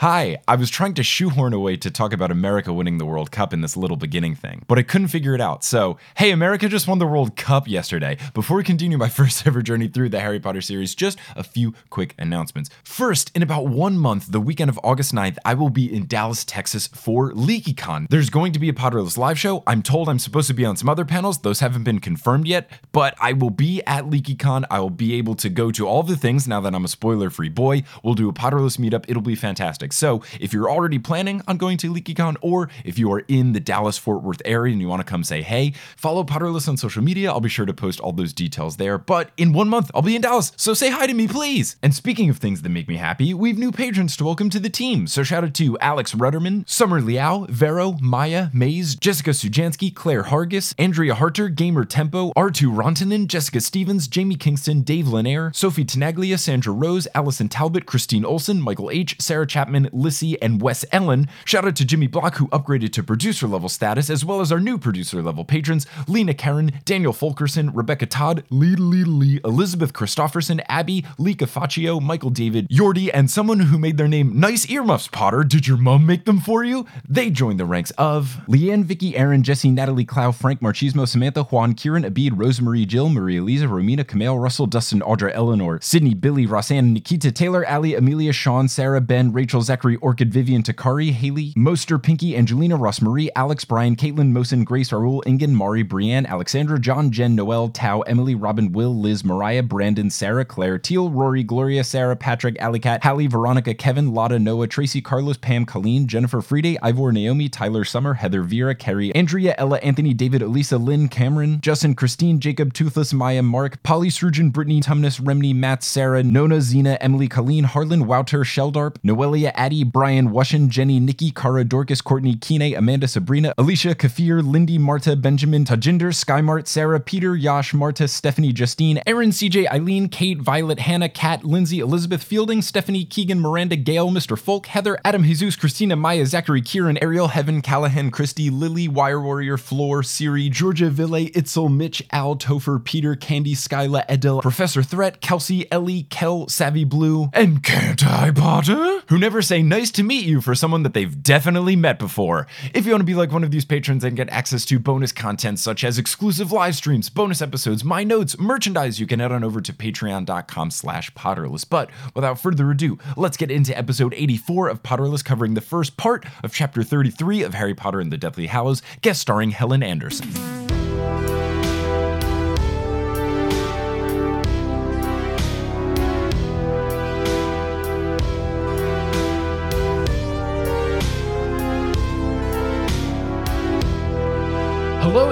Hi, I was trying to shoehorn a way to talk about America winning the World Cup in this little beginning thing, but I couldn't figure it out. So, hey, America just won the World Cup yesterday. Before we continue my first ever journey through the Harry Potter series, just a few quick announcements. First, in about one month, the weekend of August 9th, I will be in Dallas, Texas for LeakyCon. There's going to be a Potterless live show. I'm told I'm supposed to be on some other panels. Those haven't been confirmed yet, but I will be at LeakyCon. I will be able to go to all the things now that I'm a spoiler free boy. We'll do a Potterless meetup. It'll be fantastic. So if you're already planning on going to LeakyCon, or if you are in the Dallas Fort Worth area and you want to come say hey, follow Potterless on social media. I'll be sure to post all those details there. But in one month, I'll be in Dallas, so say hi to me, please. And speaking of things that make me happy, we've new patrons to welcome to the team. So shout out to Alex Rudderman, Summer Liao, Vero, Maya, Maze, Jessica Sujansky, Claire Hargis, Andrea Harter, Gamer Tempo, R2 Rontanen, Jessica Stevens, Jamie Kingston, Dave Lanier, Sophie Tenaglia, Sandra Rose, Allison Talbot, Christine Olson, Michael H., Sarah Chapman, Lissy, and Wes Ellen. Shout out to Jimmy Block, who upgraded to producer level status, as well as our new producer level patrons Lena Karen, Daniel Fulkerson, Rebecca Todd, Lee Lee Lee, Elizabeth Christofferson, Abby, Lee Cafaccio, Michael David, Yordi, and someone who made their name Nice Earmuffs Potter. Did your mom make them for you? They joined the ranks of Leanne, Vicky, Aaron, Jesse, Natalie, Clow, Frank, Marchismo, Samantha, Juan, Kieran, Abid, Rosemarie, Jill, Maria Lisa, Romina, Camille, Russell, Dustin, Audra, Eleanor, Sydney, Billy, Rosanne, Nikita, Taylor, Ali, Amelia, Sean, Sarah, Ben, Rachel, Zachary, Orchid, Vivian, Takari, Haley, Moster, Pinky, Angelina, Ross Marie, Alex, Brian, Caitlin, Mosin, Grace, Raul, Ingen, Mari, Brienne, Alexandra, John, Jen, Noel, Tao, Emily, Robin, Will, Liz, Mariah, Brandon, Sarah, Claire, Teal, Rory, Gloria, Sarah, Patrick, Alicat, Hallie, Veronica, Kevin, Lotta, Noah, Tracy, Carlos, Pam, Colleen, Jennifer, Friday, Ivor, Naomi, Tyler, Summer, Heather, Vera, Carrie, Andrea, Ella, Anthony, David, Elisa, Lynn, Cameron, Justin, Christine, Jacob, Toothless, Maya, Mark, Polly, Surgeon, Brittany, Tumnus, Remney, Matt, Sarah, Nona, Zena, Emily, Colleen, Harlan, Wouter, Sheldarp, Noelia, Addie, Brian, Wushin, Jenny, Nikki, Cara, Dorcas, Courtney, Kine, Amanda, Sabrina, Alicia, Kafir, Lindy, Marta, Benjamin, Tajinder, Skymart, Sarah, Peter, Yash, Marta, Stephanie, Justine, Aaron, CJ, Eileen, Kate, Violet, Hannah, Kat, Lindsay, Elizabeth, Fielding, Stephanie, Keegan, Miranda, Gail, Mr. Folk, Heather, Adam, Jesus, Christina, Maya, Zachary, Kieran, Ariel, Heaven, Callahan, Christy, Lily, Wire Warrior, Floor, Siri, Georgia, Ville, Itzel, Mitch, Al, Topher, Peter, Candy, Skyla, Edel, Professor Threat, Kelsey, Ellie, Kel, Savvy Blue, and Can't I, Potter? Who never say nice to meet you for someone that they've definitely met before. If you want to be like one of these patrons and get access to bonus content such as exclusive live streams, bonus episodes, my notes, merchandise, you can head on over to patreon.com slash potterless. But without further ado, let's get into episode 84 of Potterless covering the first part of chapter 33 of Harry Potter and the Deathly Hallows, guest starring Helen Anderson.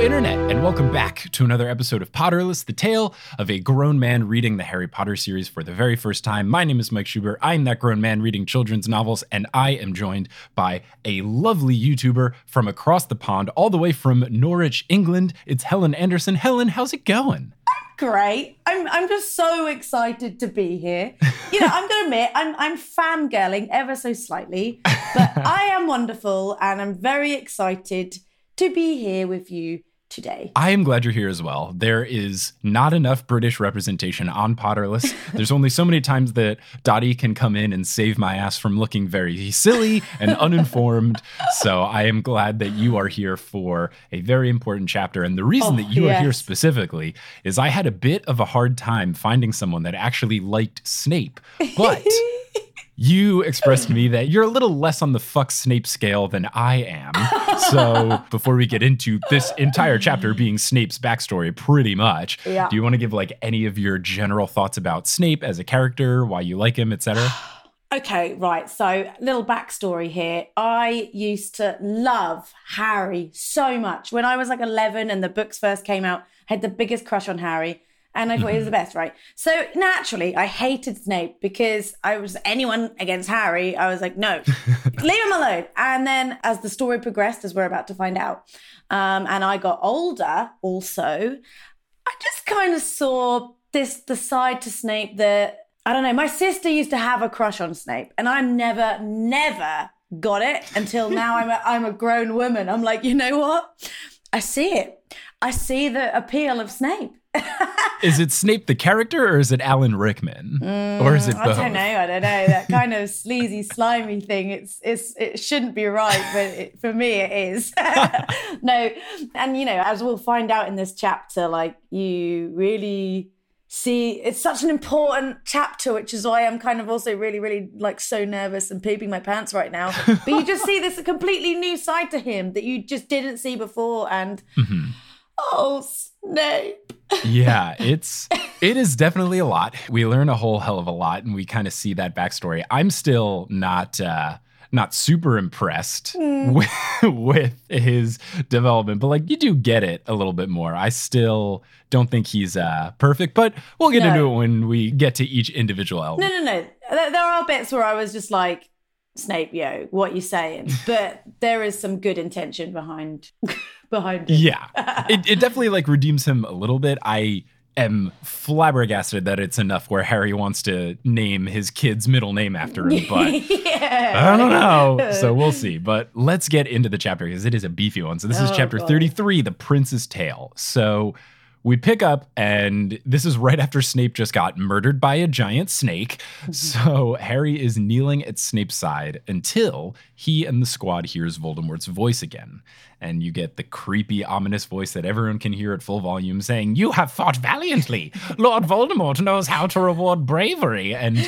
Internet, and welcome back to another episode of Potterless, the tale of a grown man reading the Harry Potter series for the very first time. My name is Mike Schubert. I'm that grown man reading children's novels, and I am joined by a lovely YouTuber from across the pond, all the way from Norwich, England. It's Helen Anderson. Helen, how's it going? Great. I'm I'm just so excited to be here. You know, I'm gonna admit I'm I'm fangirling ever so slightly, but I am wonderful and I'm very excited to be here with you today. I am glad you're here as well. There is not enough British representation on Potterless. There's only so many times that Dottie can come in and save my ass from looking very silly and uninformed. so I am glad that you are here for a very important chapter. And the reason Oh, that you yes. are here specifically is I had a bit of a hard time finding someone that actually liked Snape. But you expressed to me that you're a little less on the fuck Snape scale than I am. So before we get into this entire chapter being Snape's backstory, pretty much, Yeah. do you want to give like any of your general thoughts about Snape as a character, why you like him, etc.? Okay, right. So, little backstory here. I used to love Harry so much. When I was like 11 and the books first came out, I had the biggest crush on Harry. And I thought he was the best, right? So naturally, I hated Snape because I was anyone against Harry. I was like, no, leave him alone. And then as the story progressed, as we're about to find out, um, and I got older also, I just kind of saw this the side to Snape that I don't know. My sister used to have a crush on Snape, and I never, never got it until now. I'm a, I'm a grown woman. I'm like, you know what? I see it. I see the appeal of Snape. Is it Snape the character or is it Alan Rickman? or is it both? I don't know. I don't know. That kind of sleazy, slimy thing. It's it's it shouldn't be right, but it, for me it is. no, and you know, as we'll find out in this chapter, like you really see it's such an important chapter which is why i'm kind of also really really like so nervous and pooping my pants right now but you just see this completely new side to him that you just didn't see before and mm-hmm. Oh snape yeah, it's it is definitely a lot. We learn a whole hell of a lot, and we kind of see that backstory. I'm still not uh not super impressed with, with his development, but like you do get it a little bit more. I still don't think he's uh perfect, but we'll get No. into it when we get to each individual album. no element. no no there, there are bits where i was just like snape yo what you saying but there is some good intention behind behind it Yeah, it, it definitely like redeems him a little bit. I am flabbergasted that it's enough where Harry wants to name his kid's middle name after him, but. yeah I don't know. So we'll see. But let's get into the chapter because it is a beefy one. So this is Oh, chapter God. 33, The Prince's Tale. So we pick up, and this is right after Snape just got murdered by a giant snake. Mm-hmm. So Harry is kneeling at Snape's side until he and the squad hears Voldemort's voice again. And you get the creepy, ominous voice that everyone can hear at full volume saying, You have fought valiantly. Lord Voldemort knows how to reward bravery. And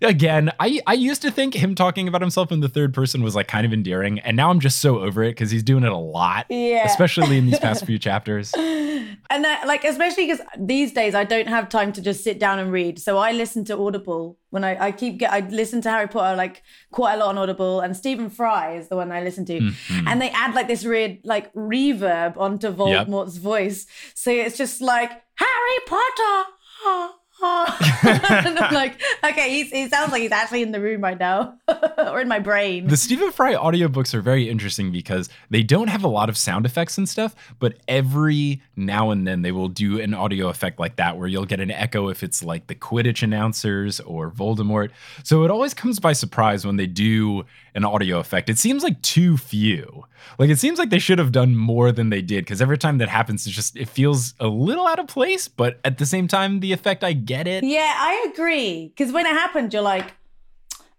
again, I, I used to think him talking about himself in the third person was like kind of endearing. And now I'm just so over it because he's doing it a lot. Yeah. Especially in these past few chapters. And that, like, especially because these days I don't have time to just sit down and read. So I listen to Audible when I, I keep get I listen to Harry Potter like quite a lot on Audible. And Stephen Fry is the one I listen to, Mm-hmm. and they add like this weird like reverb onto Voldemort's voice. So it's just like Harry Potter. And I'm like, okay, he's, he sounds like he's actually in the room right now, or in my brain. The Stephen Fry audiobooks are very interesting because they don't have a lot of sound effects and stuff, but every now and then they will do an audio effect like that where you'll get an echo if it's like the Quidditch announcers or Voldemort. So it always comes by surprise when they do an audio effect. It seems like too few. Like it seems like they should have done more than they did because every time that happens, it's just, it feels a little out of place, but at the same time, the effect, I get it. Yeah, I agree. Because when it happened, you're like,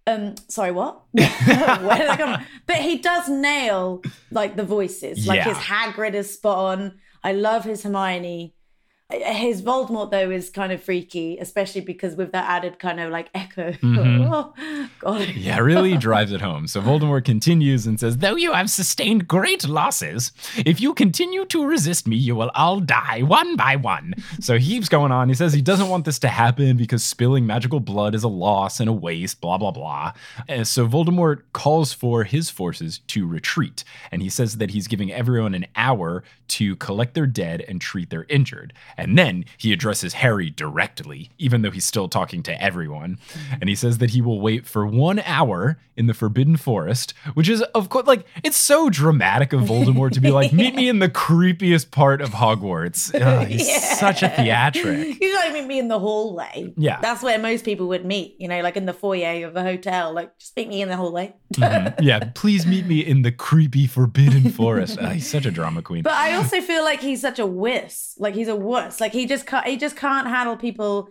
um, sorry, what? Where did that come from? But he does nail like the voices. Like Yeah. his Hagrid is spot on. I love his Hermione. His Voldemort though is kind of freaky, especially because with that added kind of like echo. Mm-hmm. oh, God. Yeah, really drives it home. So Voldemort continues and says, Though you have sustained great losses, if you continue to resist me, you will all die one by one. So he keeps going on. He says he doesn't want this to happen because spilling magical blood is a loss and a waste, blah, blah, blah. And so Voldemort calls for his forces to retreat. And he says that he's giving everyone an hour to collect their dead and treat their injured. And then he addresses Harry directly, even though he's still talking to everyone. And he says that he will wait for one hour in the Forbidden Forest, which is, of course, like, it's so dramatic of Voldemort to be like, meet me in the creepiest part of Hogwarts. Ugh, he's Yeah. such a theatric. You like meet me in the hallway. Yeah. That's where most people would meet, you know, like in the foyer of a hotel. Like, just meet me in the hallway. Mhm. Yeah, please meet me in the creepy Forbidden Forest. He's such a drama queen. But I also feel like he's such a wuss. Like he's a wuss. Like he just can't, he just can't handle people.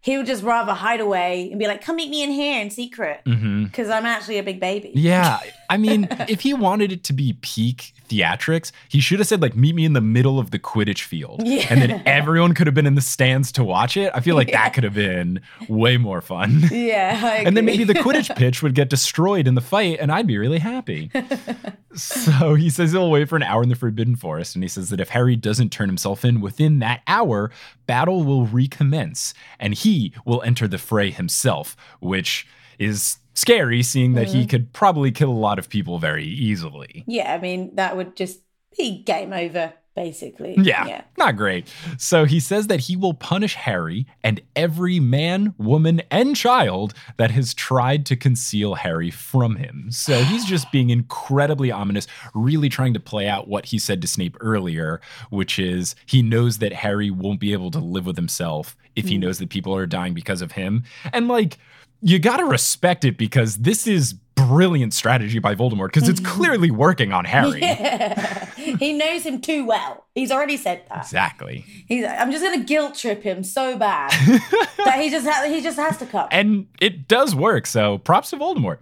He would just rather hide away and be like, "Come meet me in here in secret," because I'm actually a big baby. Mm-hmm. Yeah. I mean, if he wanted it to be peak theatrics, he should have said, like, meet me in the middle of the Quidditch field. Yeah. And then everyone could have been in the stands to watch it. I feel like that could have been way more fun. Yeah, And then maybe the Quidditch pitch would get destroyed in the fight, and I'd be really happy. so he says he'll wait for an hour in the Forbidden Forest, and he says that if Harry doesn't turn himself in within that hour, battle will recommence, and he will enter the fray himself, which is scary, seeing that Mm-hmm. he could probably kill a lot of people very easily. yeah, I mean that would just be game over, basically. Yeah, yeah. not great. So he says that he will punish Harry and every man, woman, and child that has tried to conceal Harry from him. So he's just being incredibly ominous, really trying to play out what he said to Snape earlier, which is he knows that Harry won't be able to live with himself if he knows that people are dying because of him. And like, you gotta respect it because this is brilliant strategy by Voldemort because it's mm-hmm. clearly working on Harry. Yeah. he knows him too well. He's already said that. Exactly. He's, I'm just gonna guilt trip him so bad that he just ha- he just has to come. And it does work, so props to Voldemort.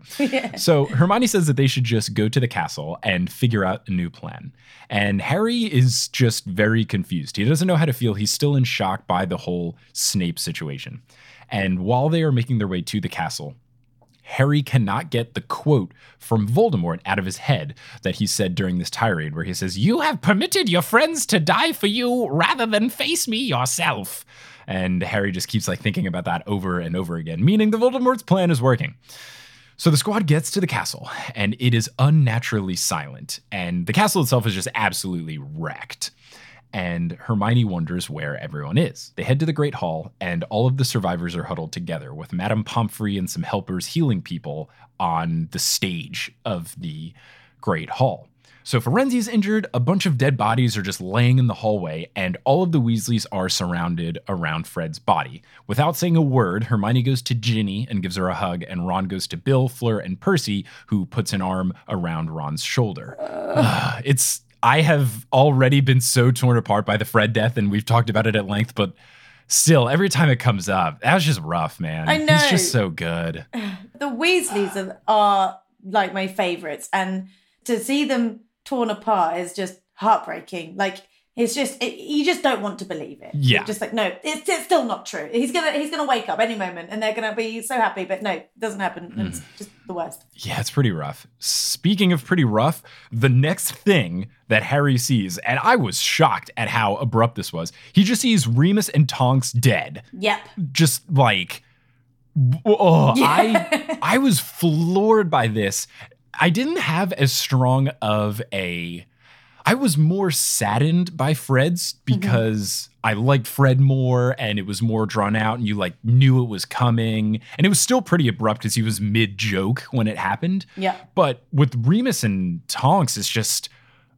So Hermione says that they should just go to the castle and figure out a new plan. And Harry is just very confused. He doesn't know how to feel. He's still in shock by the whole Snape situation. And while they are making their way to the castle, Harry cannot get the quote from Voldemort out of his head that he said during this tirade, where he says, You have permitted your friends to die for you rather than face me yourself. And Harry just keeps like thinking about that over and over again, meaning the Voldemort's plan is working. So the squad gets to the castle, and it is unnaturally silent, and the castle itself is just absolutely wrecked and Hermione wonders where everyone is. They head to the Great Hall, and all of the survivors are huddled together with Madame Pomfrey and some helpers healing people on the stage of the Great Hall. So Firenze's injured, a bunch of dead bodies are just laying in the hallway, and all of the Weasleys are surrounded around Fred's body. Without saying a word, Hermione goes to Ginny and gives her a hug, and Ron goes to Bill, Fleur, and Percy, who puts an arm around Ron's shoulder. it's I have already been so torn apart by the Fred death, and we've talked about it at length, but still, every time it comes up, that's just rough, man. I know. He's just so good. the Weasleys are, are like my favorites, and to see them torn apart is just heartbreaking. Like it's just it, you just don't want to believe it. Yeah. You're just like no, it's, it's still not true. He's gonna he's gonna wake up any moment, and they're gonna be so happy. But no, it doesn't happen. It's Mm. just the worst. Yeah, it's pretty rough. Speaking of pretty rough, the next thing that Harry sees, and I was shocked at how abrupt this was, he just sees Remus and Tonks dead. Yep. Just like, oh, I I was floored by this. I didn't have as strong of a. I was more saddened by Fred's mm-hmm. because I liked Fred more and it was more drawn out and you like knew it was coming. And it was still pretty abrupt because he was mid joke when it happened. Yeah. But with Remus and Tonks, it's just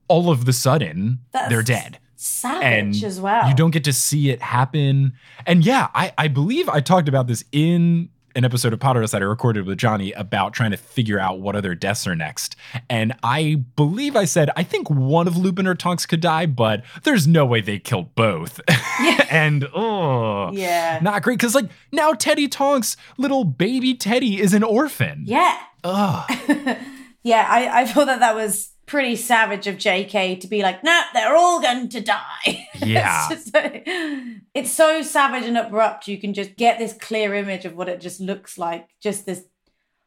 all of the sudden That's they're dead Savage and as well. you don't get to see it happen. And yeah, I, I believe I talked about this in an episode of Potterless that I recorded with Johnny about trying to figure out what other deaths are next. And I believe I said I think one of Lupin or Tonks could die, but there's no way they killed both. Yeah. and oh, Yeah. not great because like now Teddy Tonks, little baby Teddy, is an orphan. Yeah. Ugh. Yeah, I, I thought that that was pretty savage of JK to be like, nah, they're all going to die. Yeah. it's, like- it's so savage and abrupt. You can just get this clear image of what it just looks like. Just this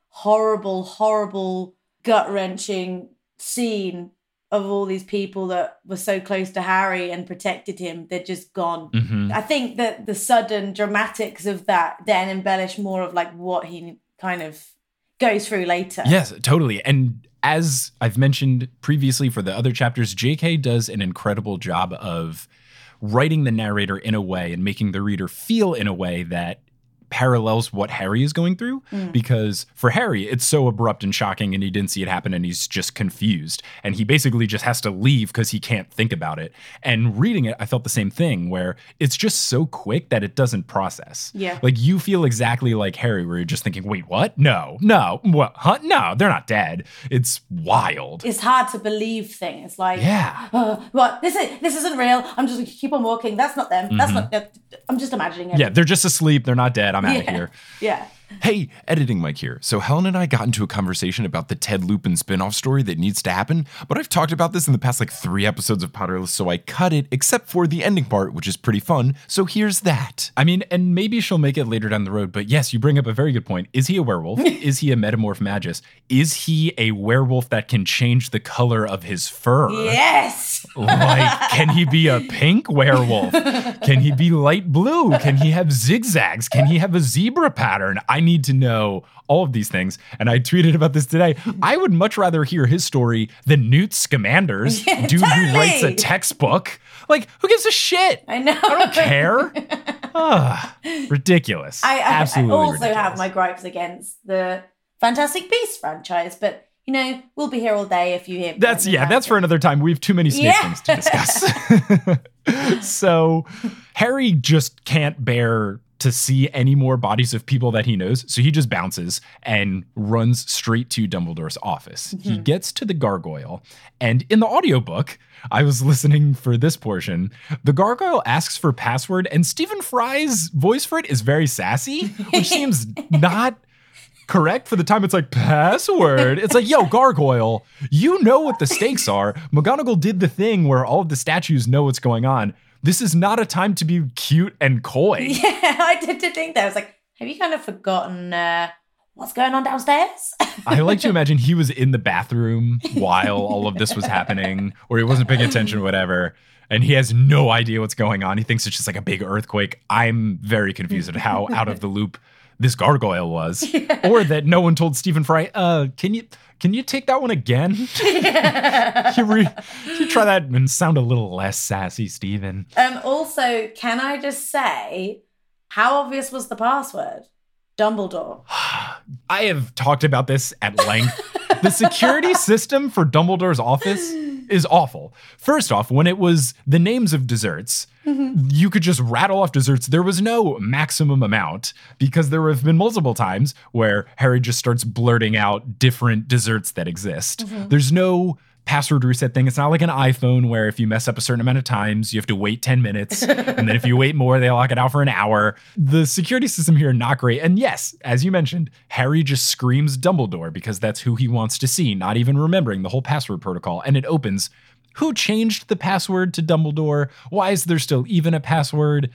horrible, horrible, gut wrenching scene of all these people that were so close to Harry and protected him. They're just gone. Mhm. I think that the sudden dramatics of that then embellish more of like what he kind of goes through later. Yes, totally. And as I've mentioned previously for the other chapters, JK does an incredible job of writing the narrator in a way and making the reader feel in a way that parallels what Harry is going through because for Harry it's so abrupt and shocking and he didn't see it happen and he's just confused and he basically just has to leave because he can't think about it and reading it I felt the same thing where it's just so quick that it doesn't process Yeah. like you feel exactly like Harry where you're just thinking wait what no no what huh no they're not dead it's wild It's hard to believe things like yeah uh, what this is this isn't real. I'm just keep on walking. That's not them. That's not. I'm just imagining it. yeah they're just asleep they're not dead I'm out of Yeah. here Yeah. Hey, editing Mike here. So Helen and I got into a conversation about the Ted Lupin spin-off story that needs to happen, but I've talked about this in the past like three episodes of Potterless, so I cut it except for the ending part, which is pretty fun. So here's that. I mean, and maybe she'll make it later down the road, but yes, you bring up a very good point. Is he a werewolf? is he a metamorphmagus? Is he a werewolf that can change the color of his fur? Yes. Like, can he be a pink werewolf? Can he be light blue? Can he have zigzags? Can he have a zebra pattern? I need to know all of these things. And I tweeted about this today. I would much rather hear his story than Newt Scamander's, dude who writes a textbook. Like, who gives a shit? I know. I don't care. Ah, ridiculous. I, I, I also ridiculous. have my gripes against the Fantastic Beasts franchise, but you know we'll be here all day if you hear. That's yeah, that's it. for another time. We have too many snake Yeah. things to discuss. so Harry just can't bear to see any more bodies of people that he knows. So he just bounces and runs straight to Dumbledore's office. Mm-hmm. He gets to the gargoyle, and in the audiobook, I was listening for this portion. The gargoyle asks for password, and Stephen Fry's voice for it is very sassy, which seems not correct for the time it's like password. It's like, yo, gargoyle, you know what the stakes are. McGonagall did the thing where all of the statues know what's going on. This is not a time to be cute and coy. Yeah, I did to think that. I was like, have you kind of forgotten uh, what's going on downstairs? I like to imagine he was in the bathroom while all of this was happening, or he wasn't paying attention, whatever. And he has no idea what's going on. He thinks it's just like a big earthquake. I'm very confused at how out of the loop this gargoyle was, yeah. or that no one told Stephen Fry, uh, can you can you take that one again? you, re- you try that and sound a little less sassy, Stephen. Um. Also, can I just say, how obvious was the password? Dumbledore. I have talked about this at length. the security system for Dumbledore's office is awful. First off, when it was the names of desserts, mm-hmm. you could just rattle off desserts. There was no maximum amount because there have been multiple times where Harry just starts blurting out different desserts that exist. Mm-hmm. There's no password reset thing. It's not like an iPhone where if you mess up a certain amount of times, you have to wait 10 minutes. and then if you wait more, they lock it out for an hour. The security system here, not great. And yes, as you mentioned, Harry just screams Dumbledore because that's who he wants to see, not even remembering the whole password protocol. And it opens. Who changed the password to Dumbledore? Why is there still even a password?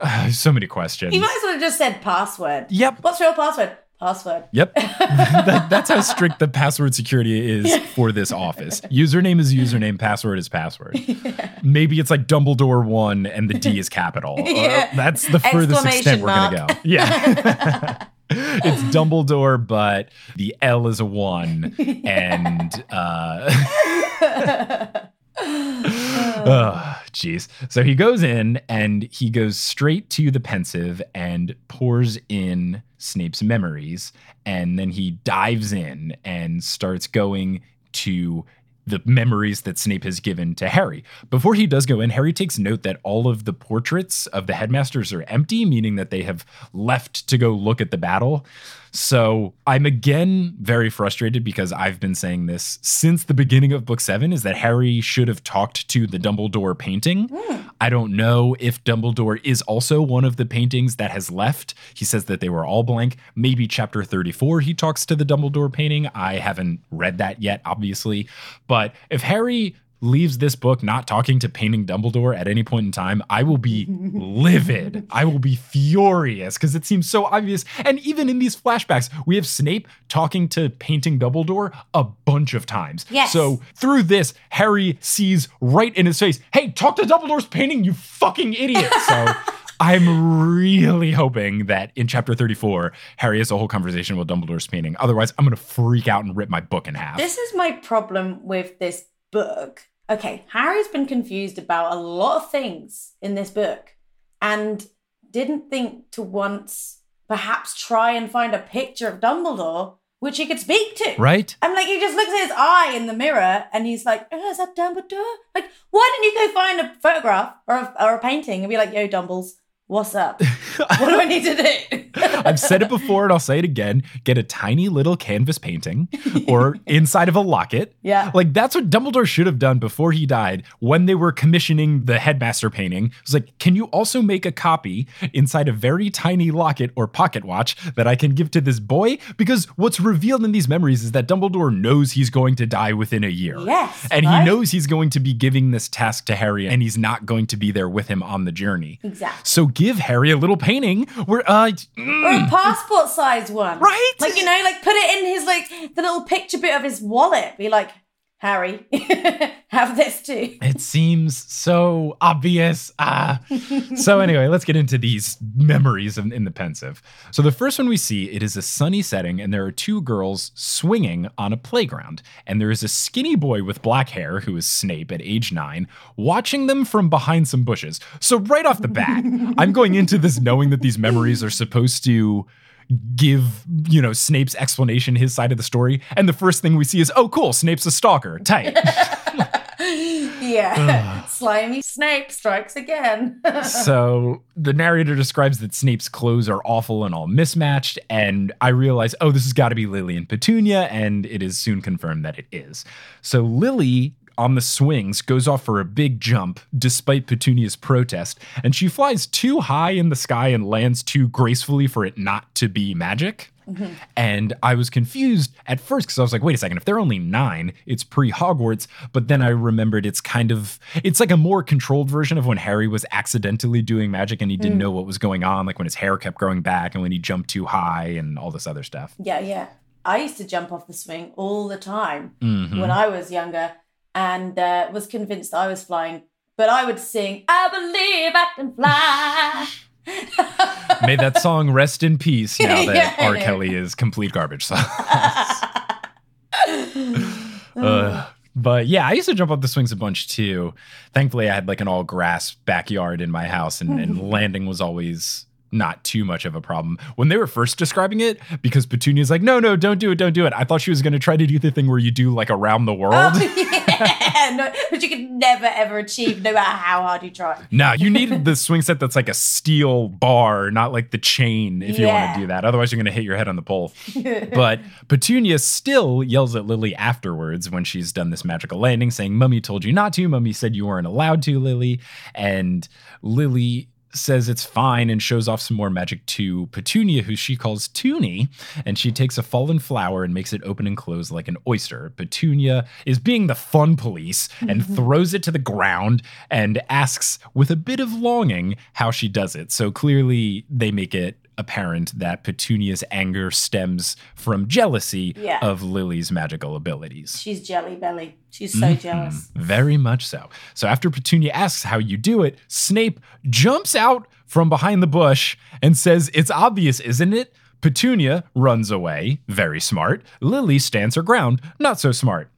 Uh, so many questions. You might as well have just said password. Yep. What's your password? password. Yep. that, that's how strict the password security is for this office. Username is username, password is password. Yeah. Maybe it's like Dumbledore one and the D is capital. Yeah. That's the furthest extent we're going to go. Yeah. it's Dumbledore, but the L is a one. And uh oh, jeez. So he goes in and he goes straight to the Pensieve and pours in Snape's memories. And then he dives in and starts going to the memories that Snape has given to Harry. Before he does go in, Harry takes note that all of the portraits of the headmasters are empty, meaning that they have left to go look at the battle. So I'm again very frustrated because I've been saying this since the beginning of book seven is that Harry should have talked to the Dumbledore painting. Mm. I don't know if Dumbledore is also one of the paintings that has left. He says that they were all blank. Maybe chapter 34 he talks to the Dumbledore painting. I haven't read that yet, obviously. But if Harry leaves this book not talking to painting Dumbledore at any point in time, I will be livid. I will be furious because it seems so obvious. And even in these flashbacks, we have Snape talking to painting Dumbledore a bunch of times. Yes. So through this, Harry sees right in his face, hey, talk to Dumbledore's painting, you fucking idiot. So I'm really hoping that in chapter 34, Harry has a whole conversation with Dumbledore's painting. Otherwise, I'm going to freak out and rip my book in half. This is my problem with this book okay, Harry's been confused about a lot of things in this book and didn't think to once perhaps try and find a picture of Dumbledore which he could speak to. Right. I'm like, he just looks at his eye in the mirror and he's like, oh, is that Dumbledore? Like, why didn't you go find a photograph or a, or a painting and be like, yo, Dumbles, what's up? what do I need to do? I've said it before and I'll say it again. Get a tiny little canvas painting or inside of a locket. Yeah. Like that's what Dumbledore should have done before he died when they were commissioning the headmaster painting. It was like, can you also make a copy inside a very tiny locket or pocket watch that I can give to this boy? Because what's revealed in these memories is that Dumbledore knows he's going to die within a year. Yes. And right? he knows he's going to be giving this task to Harry and he's not going to be there with him on the journey. Exactly. So give Harry a little painting where uh mm, or a passport size one. Right? Like, you know, like put it in his, like, the little picture bit of his wallet. Be like, Harry, have this too. It seems so obvious. Ah. so anyway, let's get into these memories in, in, the Pensieve. So the first one we see, it is a sunny setting, and there are two girls swinging on a playground, and there is a skinny boy with black hair who is Snape at age nine, watching them from behind some bushes. So right off the bat, I'm going into this knowing that these memories are supposed to give, you know, Snape's explanation, his side of the story. And the first thing we see is, oh, cool, Snape's a stalker. Tight. yeah. Slimy Snape strikes again. so the narrator describes that Snape's clothes are awful and all mismatched, and I realize, oh, this has got to be Lily and Petunia, and it is soon confirmed that it is. So Lily on the swings goes off for a big jump despite Petunia's protest, and she flies too high in the sky and lands too gracefully for it not to be magic. Mm-hmm. And I was confused at first because I was like, wait a second, if they're only nine, it's pre Hogwarts. But then I remembered it's kind of, it's like a more controlled version of when Harry was accidentally doing magic and he didn't mm. know what was going on, like when his hair kept growing back and when he jumped too high and all this other stuff. Yeah, yeah. I used to jump off the swing all the time mm-hmm. when I was younger and uh, was convinced I was flying. But I would sing, I believe I can fly. May that song rest in peace now that yeah, R. Kelly is complete garbage sauce. uh, but yeah, I used to jump off the swings a bunch too. Thankfully, I had like an all grass backyard in my house, and, and landing was always not too much of a problem. When they were first describing it, because Petunia's like, no, no, don't do it, don't do it. I thought she was going to try to do the thing where you do like around the world. Oh, yeah, no, but you could never ever achieve, no matter how hard you try. no, you need the swing set that's like a steel bar, not like the chain if you want to do that. Otherwise, you're going to hit your head on the pole. but Petunia still yells at Lily afterwards when she's done this magical landing, saying, Mummy told you not to. Mummy said you weren't allowed to, Lily. And Lily says it's fine and shows off some more magic to Petunia, who she calls Toonie, and she takes a fallen flower and makes it open and close like an oyster. Petunia is being the fun police and throws it to the ground and asks with a bit of longing how she does it. So clearly they make it apparent that Petunia's anger stems from jealousy yeah. of Lily's magical abilities. She's jelly belly. She's so mm-hmm. jealous. Very much so. So after Petunia asks how you do it, Snape jumps out from behind the bush and says, It's obvious, isn't it? Petunia runs away, very smart. Lily stands her ground, not so smart.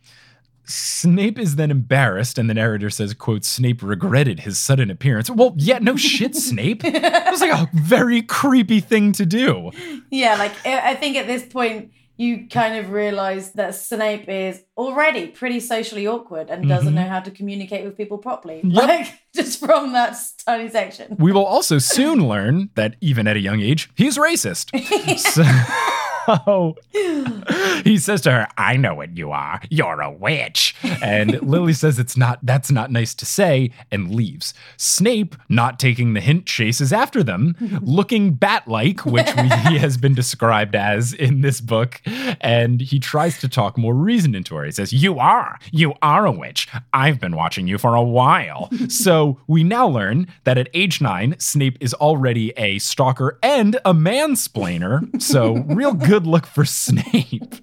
Snape is then embarrassed, and the narrator says, quote, Snape regretted his sudden appearance. Well, yeah, no shit, Snape. It was like a very creepy thing to do. Yeah, like I think at this point you kind of realize that Snape is already pretty socially awkward and doesn't mm-hmm. know how to communicate with people properly. Yep. Like just from that tiny section. We will also soon learn that even at a young age, he's racist. so- so he says to her, I know what you are. You're a witch. And Lily says it's not that's not nice to say and leaves. Snape, not taking the hint, chases after them, looking bat-like, which we, he has been described as in this book. And he tries to talk more reason into her. He says, You are. You are a witch. I've been watching you for a while. so we now learn that at age nine, Snape is already a stalker and a mansplainer. So real good good look for Snape.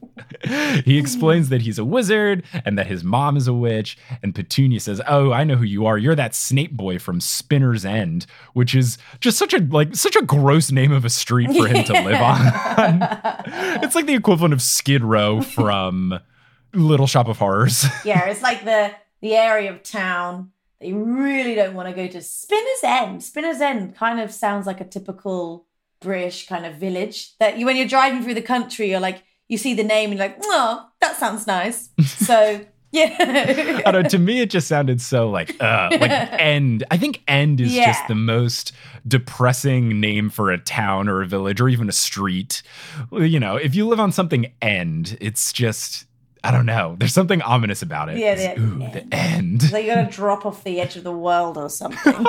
he explains that he's a wizard and that his mom is a witch. And Petunia says, "Oh, I know who you are. You're that Snape boy from Spinner's End," which is just such a like such a gross name of a street for him to live on. it's like the equivalent of Skid Row from Little Shop of Horrors. yeah, it's like the the area of town that you really don't want to go to. Spinner's End. Spinner's End kind of sounds like a typical British kind of village that you, when you're driving through the country, you're like, you see the name and you're like, oh, that sounds nice. So, yeah. I don't know, to me, it just sounded so like, uh, like end. I think end is yeah. just the most depressing name for a town or a village or even a street. You know, if you live on something end, it's just, I don't know. There's something ominous about it. Yeah, the, Ooh, end. the end. Like you're gonna drop off the edge of the world or something.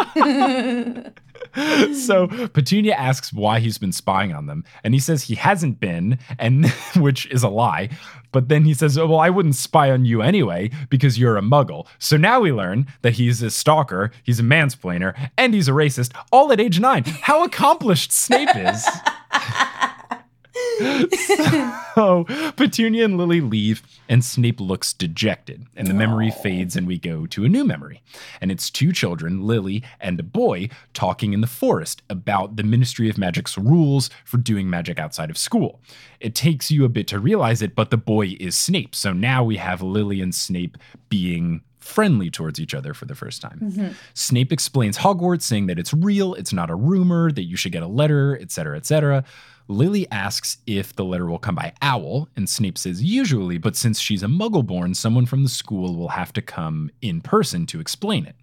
so Petunia asks why he's been spying on them, and he says he hasn't been, and which is a lie. But then he says, oh, "Well, I wouldn't spy on you anyway because you're a Muggle." So now we learn that he's a stalker, he's a mansplainer, and he's a racist, all at age nine. How accomplished Snape is! so Petunia and Lily leave, and Snape looks dejected, and the memory fades, and we go to a new memory. And it's two children, Lily and a boy, talking in the forest about the Ministry of Magic's rules for doing magic outside of school. It takes you a bit to realize it, but the boy is Snape. So now we have Lily and Snape being friendly towards each other for the first time. Mm-hmm. Snape explains Hogwarts, saying that it's real, it's not a rumor, that you should get a letter, etc., etc. Lily asks if the letter will come by owl, and Snape says usually, but since she's a muggle born, someone from the school will have to come in person to explain it.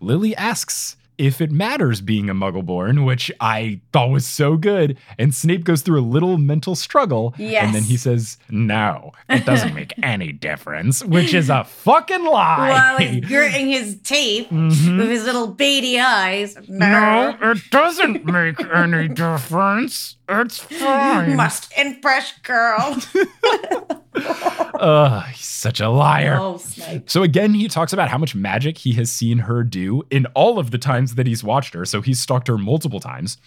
Lily asks if it matters being a Muggleborn, which I thought was so good. And Snape goes through a little mental struggle. Yes. And then he says, No, it doesn't make any difference, which is a fucking lie. While he's gritting his teeth Mm-hmm. with his little beady eyes. no, it doesn't make any difference. It's fine. Must impress girl. Ugh, he's such a liar. oh. So again, he talks about how much magic he has seen her do in all of the times that he's watched her. So he's stalked her multiple times.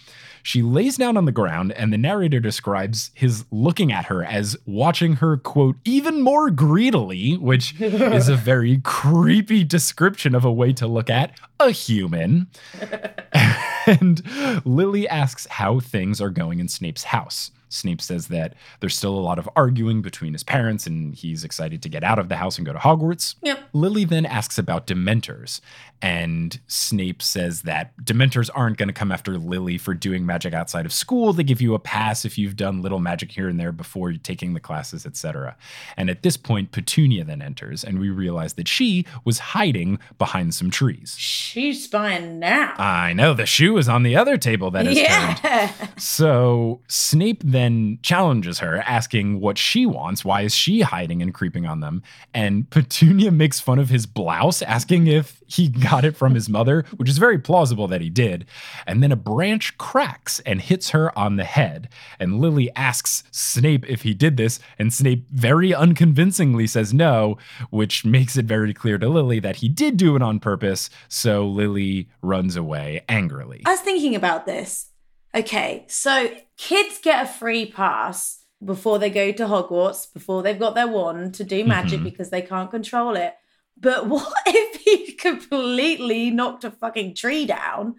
She lays down on the ground, and the narrator describes his looking at her as watching her, quote, even more greedily, which is a very creepy description of a way to look at a human. and Lily asks how things are going in Snape's house. Snape says that there's still a lot of arguing between his parents and he's excited to get out of the house and go to Hogwarts. Yep. Lily then asks about Dementors, and Snape says that Dementors aren't going to come after Lily for doing magic outside of school. They give you a pass if you've done little magic here and there before taking the classes, etc. And at this point, Petunia then enters, and we realize that she was hiding behind some trees. She's spying now. I know the shoe is on the other table that is turned. yeah. So Snape then challenges her, asking what she wants. Why is she hiding and creeping on them? And Petunia makes fun of his blouse, asking if he got it from his mother, which is very plausible that he did. And then a branch cracks and hits her on the head. And Lily asks Snape if he did this, and Snape very unconvincingly says no, which makes it very clear to Lily that he did do it on purpose. So Lily runs away angrily. I was thinking about this. Okay, so kids get a free pass before they go to Hogwarts, before they've got their wand to do magic Mhm. because they can't control it. But what if he completely knocked a fucking tree down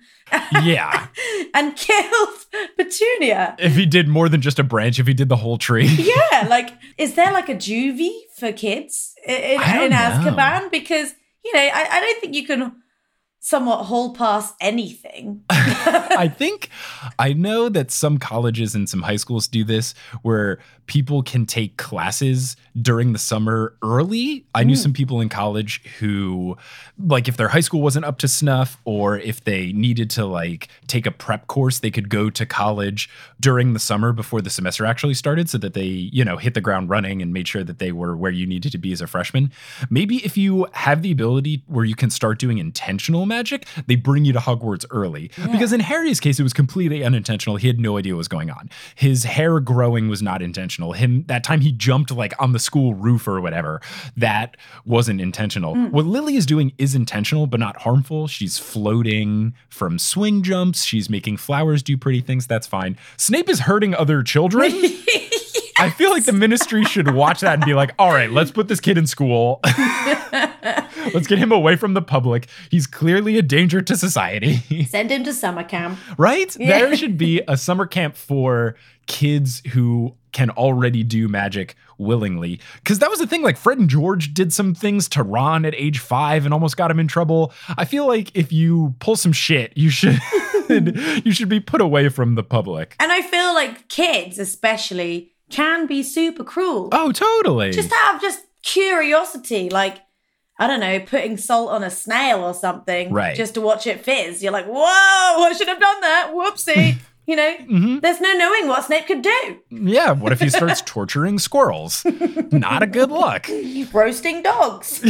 yeah. and killed Petunia? if he did more than just a branch, if he did the whole tree. Yeah, like, is there like a juvie for kids in, in. Azkaban? Because, you know, I, I don't think you can somewhat haul past anything. I think I know that some colleges and some high schools do this where people can take classes during the summer early. I knew Mm. some people in college who like if their high school wasn't up to snuff or if they needed to like take a prep course, they could go to college during the summer before the semester actually started so that they, you know, hit the ground running and made sure that they were where you needed to be as a freshman. Maybe if you have the ability where you can start doing intentional magic, they bring you to Hogwarts early. Because in Harry's case, it was completely unintentional. He had no idea what was going on. His hair growing was not intentional. Him that time he jumped like on the school roof or whatever, that wasn't intentional. Hmm. What Lily is doing is intentional, but not harmful. She's floating from swing jumps. She's making flowers do pretty things. That's fine. Snape is hurting other children. I feel like the ministry should watch that and be like, all right, let's put this kid in school. let's get him away from the public. He's clearly a danger to society. Send him to summer camp. right? Yeah. There should be a summer camp for kids who can already do magic willingly. Because that was the thing, like Fred and George did some things to Ron at age five and almost got him in trouble. I feel like if you pull some shit, you should you should be put away from the public. And I feel like kids, especially, can be super cruel. Oh, totally. Just out of just curiosity, like I don't know, putting salt on a snail or something, Right. Just to watch it fizz. You're like, whoa, I should have done that. Whoopsie. you know, Mm-hmm. there's no knowing what Snape could do. yeah, what if he starts torturing squirrels? Not a good look. Roasting dogs.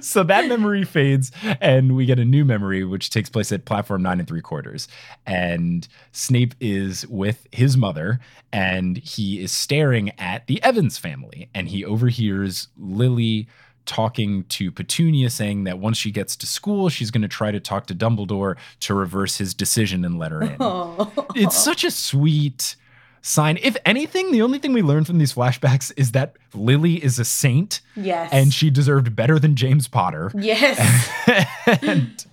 so that memory fades and we get a new memory which takes place at platform nine and three quarters and snape is with his mother and he is staring at the evans family and he overhears lily talking to petunia saying that once she gets to school she's going to try to talk to dumbledore to reverse his decision and let her in Oh. it's such a sweet sign if anything the only thing we learn from these flashbacks is that lily is a saint yes. and she deserved better than James Potter. Yes. and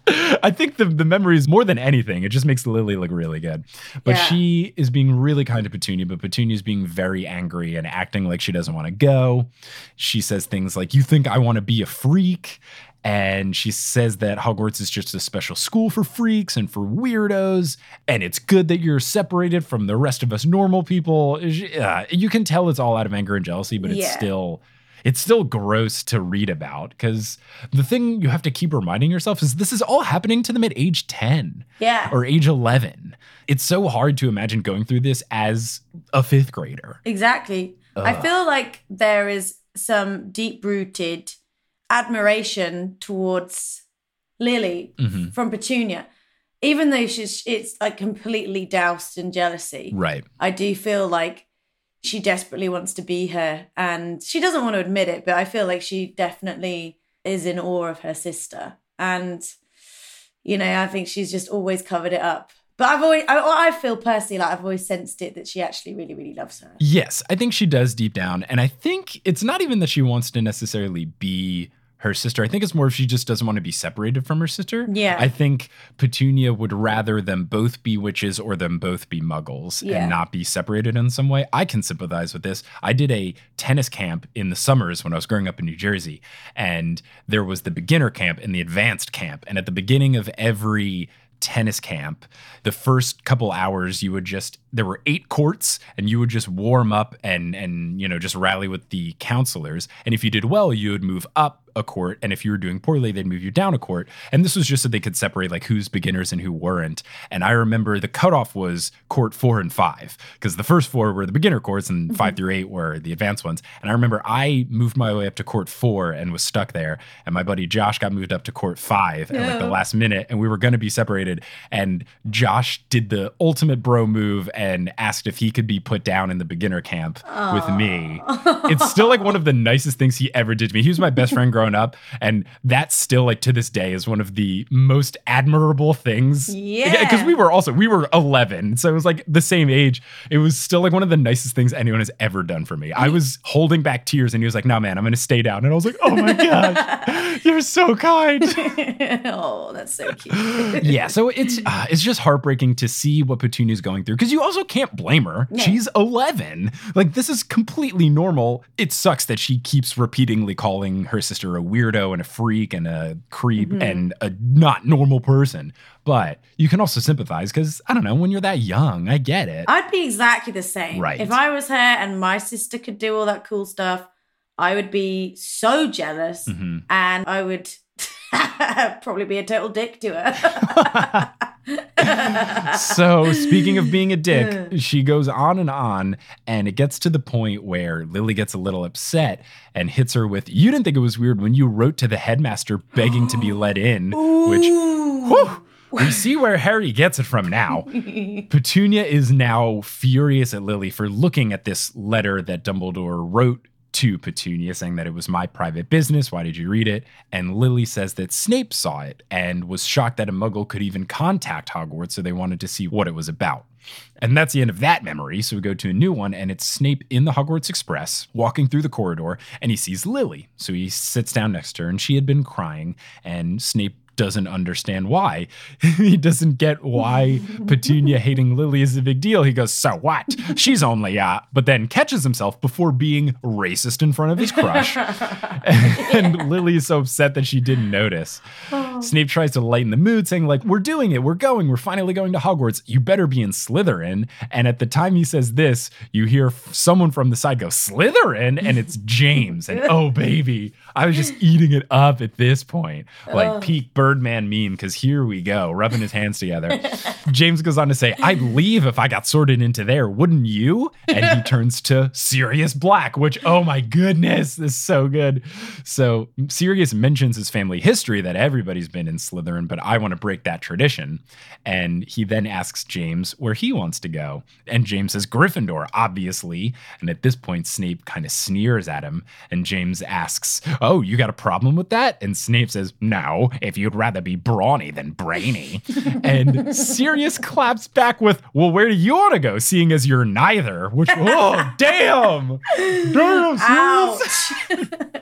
I think the, the memory is more than anything. It just makes Lily look really good. But Yeah. she is being really kind to Petunia, but Petunia is being very angry and acting like she doesn't want to go. She says things like, You think I want to be a freak? And she says that Hogwarts is just a special school for freaks and for weirdos, and it's good that you're separated from the rest of us normal people. Uh, you can tell it's all out of anger and jealousy, but it's Yeah. still it's still gross to read about because the thing you have to keep reminding yourself is this is all happening to them at age 10 Yeah. or age 11. It's so hard to imagine going through this as a fifth grader. Exactly. I feel like there is some deep rooted admiration towards Lily Mhm. from Petunia. Even though she's it's like completely doused in jealousy. Right. I do feel like she desperately wants to be her and she doesn't want to admit it, but I feel like she definitely is in awe of her sister. And you know, I think she's just always covered it up. But I've always I, I feel personally like I've always sensed it that she actually really, really loves her. Yes, I think she does deep down. And I think it's not even that she wants to necessarily be her sister. I think it's more if she just doesn't want to be separated from her sister. Yeah. I think Petunia would rather them both be witches or them both be muggles Yeah. and not be separated in some way. I can sympathize with this. I did a tennis camp in the summers when I was growing up in New Jersey, and there was the beginner camp and the advanced camp. And at the beginning of every tennis camp, the first couple hours you would just there were eight courts and you would just warm up and and you know just rally with the counselors. And if you did well, you would move up a court. And if you were doing poorly, they'd move you down a court. And this was just so they could separate like who's beginners and who weren't. And I remember the cutoff was court four and five, because the first four were the beginner courts and five mm-hmm. through eight were the advanced ones. And I remember I moved my way up to court four and was stuck there. And my buddy Josh got moved up to court five at like the last minute, and we were gonna be separated. And Josh did the ultimate bro move and asked if he could be put down in the beginner camp with me. It's still like one of the nicest things he ever did to me. He was my best friend growing up, and that still like to this day is one of the most admirable things. Yeah. because we were also we were 11, so it was like the same age. It was still like one of the nicest things anyone has ever done for me. I was holding back tears, and he was like, "No, man, I'm gonna stay down," and I was like, "Oh my gosh, you're so kind." oh, that's so cute. yeah, so it's uh, it's just heartbreaking to see what Petunia's going through because you also can't blame her. No. She's 11. Like this is completely normal. It sucks that she keeps repeatedly calling her sister a weirdo and a freak and a creep Mm-hmm. and a not normal person. But you can also sympathize because I don't know when you're that young. I get it. I'd be exactly the same. Right. If I was her and my sister could do all that cool stuff, I would be so jealous Mhm. and I would probably be a total dick to her. so speaking of being a dick, she goes on and on, and it gets to the point where Lily gets a little upset and hits her with, "You didn't think it was weird when you wrote to the headmaster begging to be let in," which. Whew, we see where Harry gets it from now. Petunia is now furious at Lily for looking at this letter that Dumbledore wrote to Petunia saying that it was my private business. Why did you read it? And Lily says that Snape saw it and was shocked that a muggle could even contact Hogwarts, so they wanted to see what it was about. And that's the end of that memory. So we go to a new one, and it's Snape in the Hogwarts Express walking through the corridor, and he sees Lily. So he sits down next to her, and she had been crying, and Snape doesn't understand why. he doesn't get why Petunia hating Lily is a big deal. He goes, So what? She's only, uh, but then catches himself before being racist in front of his crush. and Lily is so upset that she didn't notice. Snape tries to lighten the mood, saying, like, we're doing it, we're going, we're finally going to Hogwarts. You better be in Slytherin. And at the time he says this, you hear someone from the side go, Slytherin? And it's James. And oh, baby, I was just eating it up at this point. Like peak Birdman meme, because here we go, rubbing his hands together. James goes on to say, I'd leave if I got sorted into there, wouldn't you? And he turns to Sirius Black, which, oh my goodness, this is so good. So Sirius mentions his family history that everybody's been in Slytherin, but I want to break that tradition. And he then asks James where he wants to go. And James says Gryffindor, obviously. And at this point, Snape kind of sneers at him. And James asks, Oh, you got a problem with that? And Snape says, No, if you'd rather be brawny than brainy. and Sirius claps back with, Well, where do you want to go, seeing as you're neither? Which, oh, damn. Damn, Sirius. Ouch.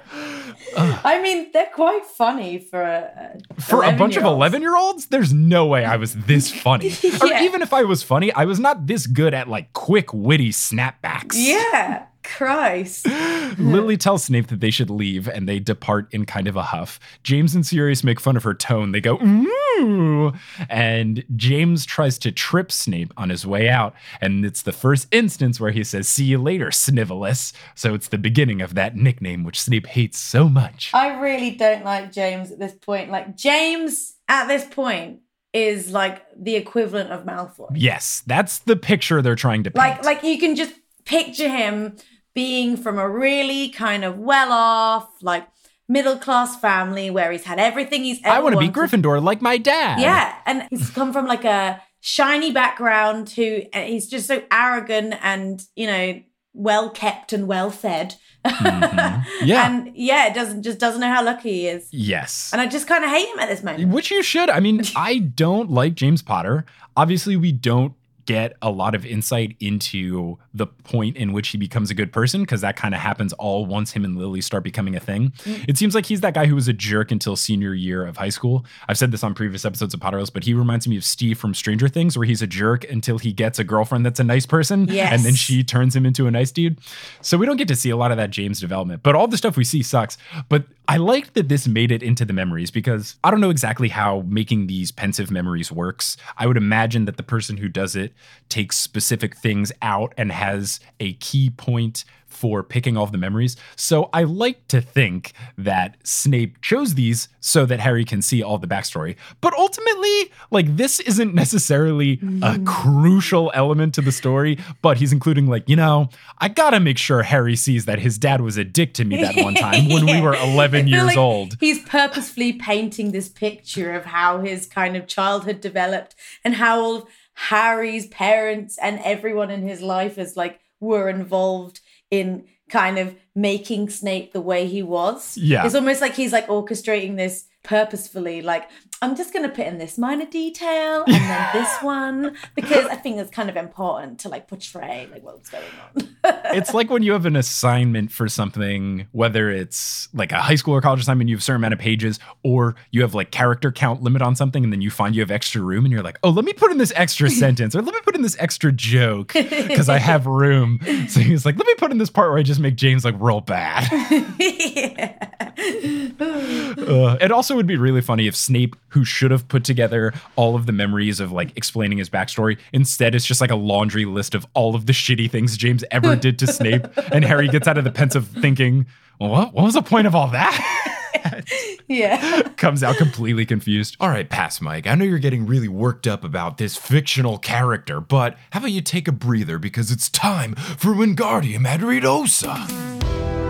I mean, they're quite funny for a, For a bunch of 11 year olds, there's no way I was this funny. Or even if I was funny, I was not this good at like quick, witty snapbacks. Yeah. Christ. Lily tells Snape that they should leave and they depart in kind of a huff. James and Sirius make fun of her tone. They go, ooh. And James tries to trip Snape on his way out. And it's the first instance where he says, See you later, Snivellus. So it's the beginning of that nickname, which Snape hates so much. I really don't like James at this point. Like, James at this point is like the equivalent of Malfoy. Yes, that's the picture they're trying to paint. Like, like you can just picture him being from a really kind of well off, like middle class family where he's had everything he's ever I want to be. Gryffindor like my dad. Yeah, and he's come from like a shiny background who he's just so arrogant and you know well kept and well fed. Mm-hmm. Yeah. and yeah, it doesn't just doesn't know how lucky he is. Yes. And I just kind of hate him at this moment. Which you should. I mean, I don't like James Potter. Obviously, we don't get a lot of insight into the point in which he becomes a good person because that kind of happens all once him and Lily start becoming a thing. Mm. It seems like he's that guy who was a jerk until senior year of high school. I've said this on previous episodes of Potterless, but he reminds me of Steve from Stranger Things, where he's a jerk until he gets a girlfriend that's a nice person, Yes. and then she turns him into a nice dude. So we don't get to see a lot of that James development, but all the stuff we see sucks. But I liked that this made it into the memories because I don't know exactly how making these Pensieve memories works. I would imagine that the person who does it takes specific things out and has a key point for picking all of the memories. So I like to think that Snape chose these so that Harry can see all the backstory. But ultimately, like this isn't necessarily a mm. crucial element to the story, but he's including like, you know, I got to make sure Harry sees that his dad was a dick to me that one time when we were 11 years like old. He's purposefully painting this picture of how his kind of childhood developed and how all Harry's parents and everyone in his life is like were involved in kind of making Snape the way he was. Yeah. It's almost like he's like orchestrating this purposefully, like, I'm just gonna put in this minor detail and then this one because I think it's kind of important to like portray like what's going on. it's like when you have an assignment for something, whether it's like a high school or college assignment, you have a certain amount of pages, or you have like character count limit on something, and then you find you have extra room, and you're like, oh, let me put in this extra sentence, or let me put in this extra joke because I have room. So he's like, let me put in this part where I just make James like real bad. Uh, it also would be really funny if Snape, who should have put together all of the memories of like explaining his backstory, instead it's just like a laundry list of all of the shitty things James ever did to Snape, and Harry gets out of the Pensieve thinking, well, what, what was the point of all that? yeah. Comes out completely confused. All right, pass, Mike. I know you're getting really worked up about this fictional character, but how about you take a breather because it's time for Wingardium Adridosa.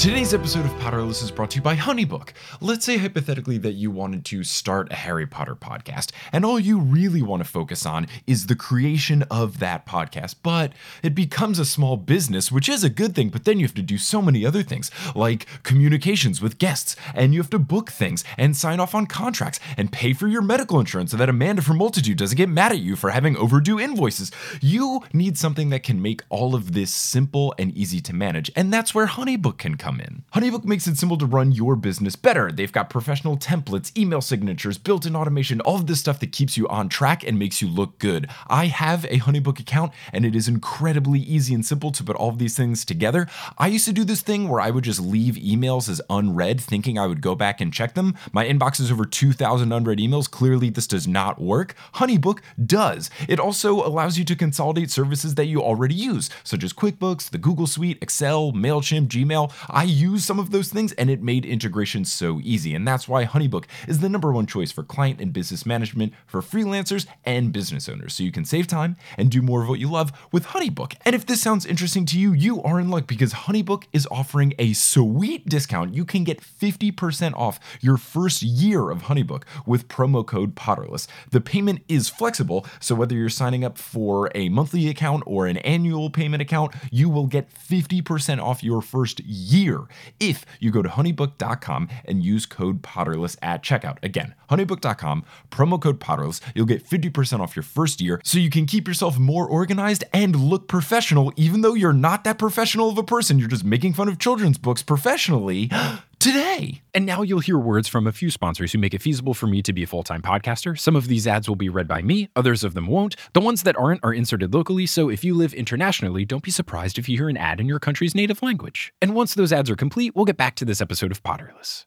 Today's episode of Potterless is brought to you by Honeybook. Let's say hypothetically that you wanted to start a Harry Potter podcast, and all you really want to focus on is the creation of that podcast, but it becomes a small business, which is a good thing, but then you have to do so many other things, like communications with guests, and you have to book things, and sign off on contracts, and pay for your medical insurance so that Amanda from Multitude doesn't get mad at you for having overdue invoices. You need something that can make all of this simple and easy to manage, and that's where Honeybook can come in. Honeybook makes it simple to run your business better. They've got professional templates, email signatures, built in automation, all of this stuff that keeps you on track and makes you look good. I have a Honeybook account, and it is incredibly easy and simple to put all of these things together. I used to do this thing where I would just leave emails as unread, thinking I would go back and check them. My inbox is over 2,000 unread emails. Clearly, this does not work. Honeybook does. It also allows you to consolidate services that you already use, such as QuickBooks, the Google Suite, Excel, MailChimp, Gmail. Use some of those things, and it made integration so easy. And that's why Honeybook is the number one choice for client and business management for freelancers and business owners. So you can save time and do more of what you love with Honeybook. And if this sounds interesting to you, you are in luck because Honeybook is offering a sweet discount. You can get 50% off your first year of Honeybook with promo code Potterless. The payment is flexible, so whether you're signing up for a monthly account or an annual payment account, you will get 50% off your first year if you go to honeybook.com and use code Potterless at checkout. Again, honeybook.com, promo code Potterless. You'll get 50% off your first year so you can keep yourself more organized and look professional, even though you're not that professional of a person. You're just making fun of children's books professionally. today. And now you'll hear words from a few sponsors who make it feasible for me to be a full time podcaster. Some of these ads will be read by me, others of them won't. The ones that aren't are inserted locally, so if you live internationally, don't be surprised if you hear an ad in your country's native language. And once those ads are complete, we'll get back to this episode of Potterless.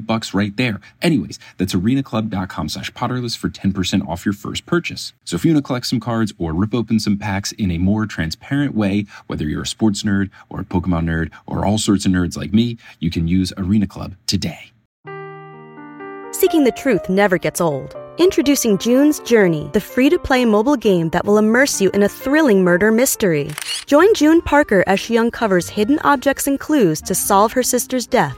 bucks right there. Anyways, that's arenaclub.com slash potterless for 10% off your first purchase. So if you want to collect some cards or rip open some packs in a more transparent way, whether you're a sports nerd or a Pokemon nerd or all sorts of nerds like me, you can use Arena Club today. Seeking the truth never gets old. Introducing June's Journey, the free to play mobile game that will immerse you in a thrilling murder mystery. Join June Parker as she uncovers hidden objects and clues to solve her sister's death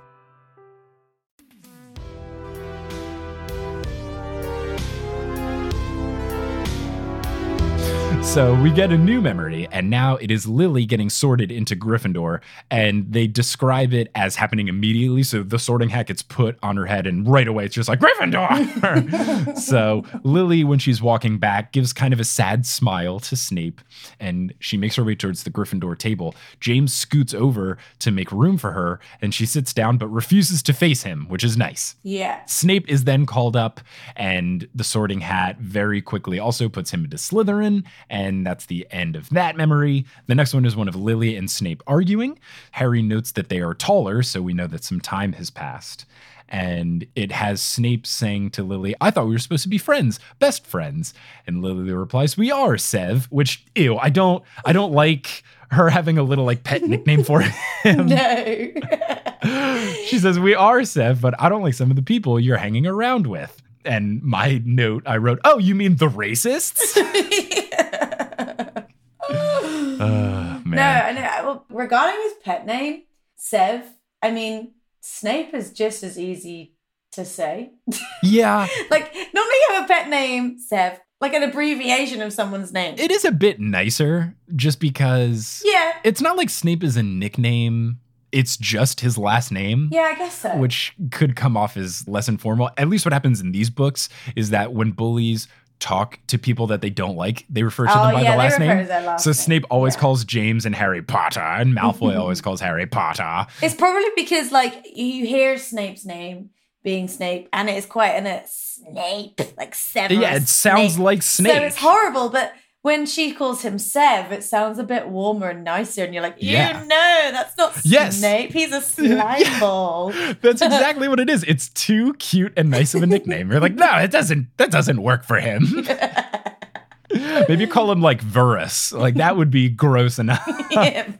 So we get a new memory, and now it is Lily getting sorted into Gryffindor, and they describe it as happening immediately. So the sorting hat gets put on her head, and right away it's just like Gryffindor. so Lily, when she's walking back, gives kind of a sad smile to Snape, and she makes her way towards the Gryffindor table. James scoots over to make room for her, and she sits down but refuses to face him, which is nice. Yeah. Snape is then called up, and the sorting hat very quickly also puts him into Slytherin, and that's the end of that memory. The next one is one of Lily and Snape arguing. Harry notes that they are taller, so we know that some time has passed. And it has Snape saying to Lily, I thought we were supposed to be friends, best friends. And Lily replies, We are, Sev, which ew, I don't I don't like her having a little like pet nickname for him. No. she says, We are, Sev, but I don't like some of the people you're hanging around with. And my note I wrote, Oh, you mean the racists? Uh, man. No, I know. Well, regarding his pet name, Sev, I mean, Snape is just as easy to say. Yeah, like, normally you have a pet name, Sev, like an abbreviation of someone's name. it is a bit nicer just because yeah. it's not like Snape is a nickname. It's just his last name. Yeah, I guess so. Which could come off as less informal. At least what happens in these books is that when bullies talk to people that they don't like, they refer to Oh, them by yeah, the last name. last so name. Snape always Yeah. calls James and Harry Potter, and Malfoy always calls Harry Potter. It's probably because, like, you hear Snape's name being Snape, and it is quite an a Snape, like seven. Yeah, it sounds Snape. like Snape. So it's horrible, but when she calls him Sev, it sounds a bit warmer and nicer, and you're like, you Yeah. know, that's not Yes. Snape. He's a slime ball. That's exactly what it is. It's too cute and nice of a nickname. You're like, no, it doesn't. That doesn't work for him. Maybe call him like Verus. Like that would be gross enough. Yeah.